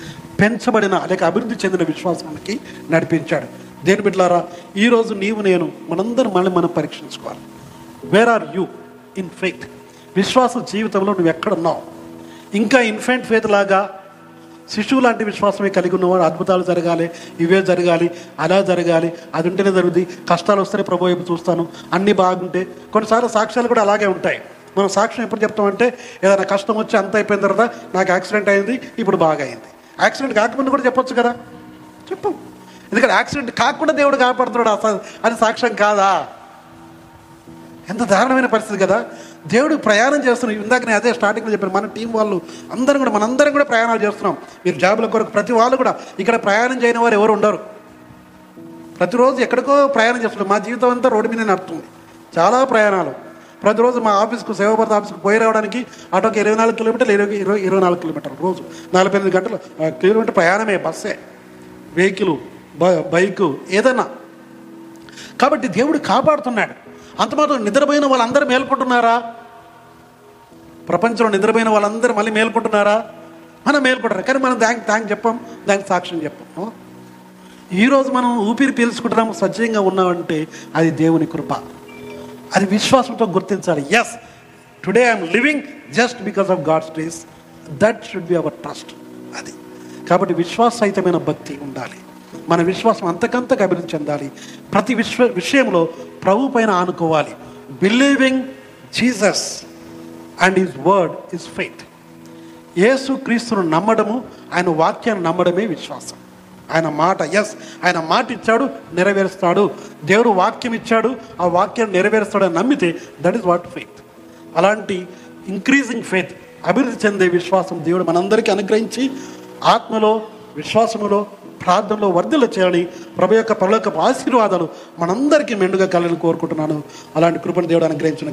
పెంచబడిన లేక అభివృద్ధి చెందిన విశ్వాసానికి నడిపించాడు. దేని బిడ్డలారా ఈరోజు నీవు నేను మనందరం మళ్ళీ మనం పరీక్షించుకోవాలి. Where are you in faith విశ్వాస జీవితంలో నువ్వు ఎక్కడున్నావు ఇంకా ఇన్ఫెంట్ ఫేత్ లాగా శిశువు లాంటి విశ్వాసమే కలిగి ఉన్నవాడు అద్భుతాలు జరగాలి ఇవే జరగాలి అలా జరగాలి అది ఉంటేనే జరుగుతుంది కష్టాలు వస్తేనే ప్రభు వైపు చూస్తాను. అన్నీ బాగుంటే కొన్నిసార్లు సాక్ష్యాలు కూడా అలాగే ఉంటాయి. మనం సాక్ష్యం ఎప్పుడు చెప్తామంటే ఏదైనా కష్టం వచ్చి అంత అయిపోయిన తర్వాత నాకు యాక్సిడెంట్ అయింది ఇప్పుడు బాగా అయింది. యాక్సిడెంట్ కాకముందు కూడా చెప్పొచ్చు కదా? చెప్పు. ఎందుకంటే యాక్సిడెంట్ కాకుండా దేవుడు కాపాడుతున్నాడు. అసలు అది సాక్ష్యం కాదా? ఎంత దారుణమైన పరిస్థితి కదా? దేవుడు ప్రయాణం చేస్తున్నాం ఇందాక నేను అదే స్టార్టింగ్లో చెప్పాను. మన టీం వాళ్ళు అందరం కూడా మనందరం కూడా ప్రయాణాలు చేస్తున్నాం. మీరు జాబుల కొరకు ప్రతి వాళ్ళు కూడా ఇక్కడ ప్రయాణం చేయని వారు ఎవరు ఉండరు. ప్రతిరోజు ఎక్కడికో ప్రయాణం చేస్తున్నాం మా జీవితం అంతా రోడ్డు మీద నడుతుంది చాలా ప్రయాణాలు. ప్రతిరోజు మా ఆఫీస్కు సేవాభర్త ఆఫీస్కి పోయి రావడానికి ఆటోకి ఇరవై నాలుగు కిలోమీటర్లు ఇరవై ఇరవై ఇరవై నాలుగు కిలోమీటర్లు రోజు. నలభై ఎనిమిది గంటలు కిలోమీటర్ ప్రయాణమే బస్సే. వెహికల్ బైకు ఏదన్నా. కాబట్టి దేవుడు కాపాడుతున్నాడు. అంత మాత్రం నిద్రపోయిన వాళ్ళందరూ మేల్కొంటున్నారా? ప్రపంచంలో నిద్రపోయిన వాళ్ళందరూ మళ్ళీ మేల్కొంటున్నారా? మనం మేల్కొంటారు కానీ మనం దానికి దానికి చెప్పాం దానికి సాక్ష్యం చెప్పాం. ఈరోజు మనం ఊపిరి పీల్చుకుంటున్నాం సజీవంగా ఉన్నామంటే అది దేవుని కృప. అది విశ్వాసంతో గుర్తించాలి. Yes today I'm living just because of God's grace that should be our trust అది. కాబట్టి విశ్వాసహితమైన భక్తి ఉండాలి. మన విశ్వాసం అంతకంతకు అభివృద్ధి చెందాలి. ప్రతి విశ్వ విషయంలో ప్రభు పైన ఆనుకోవాలి. Believing Jesus and his word is faith యేసు క్రీస్తును నమ్మడము ఆయన వాక్యాన్ని నమ్మడమే విశ్వాసం. ఆయన మాట ఎస్ ఆయన మాట ఇచ్చాడు నెరవేరుస్తాడు. దేవుడు వాక్యం ఇచ్చాడు ఆ వాక్యాన్ని నెరవేరుస్తాడని నమ్మితే దట్ ఈస్ వాట్ ఫెయిత్ అలాంటి ఇంక్రీజింగ్ ఫెయిత్ అభివృద్ధి చెందే విశ్వాసం దేవుడు మనందరికీ అనుగ్రహించి ఆత్మలో విశ్వాసములో ప్రార్థనలో వర్ధలు చేయాలి ప్రభు యొక్క పరలోక ఆశీర్వాదాలు మనందరికీ మెండుగా కలని కోరుకుంటున్నాను. అలాంటి కృపను దేవుడు అనుగ్రహించిన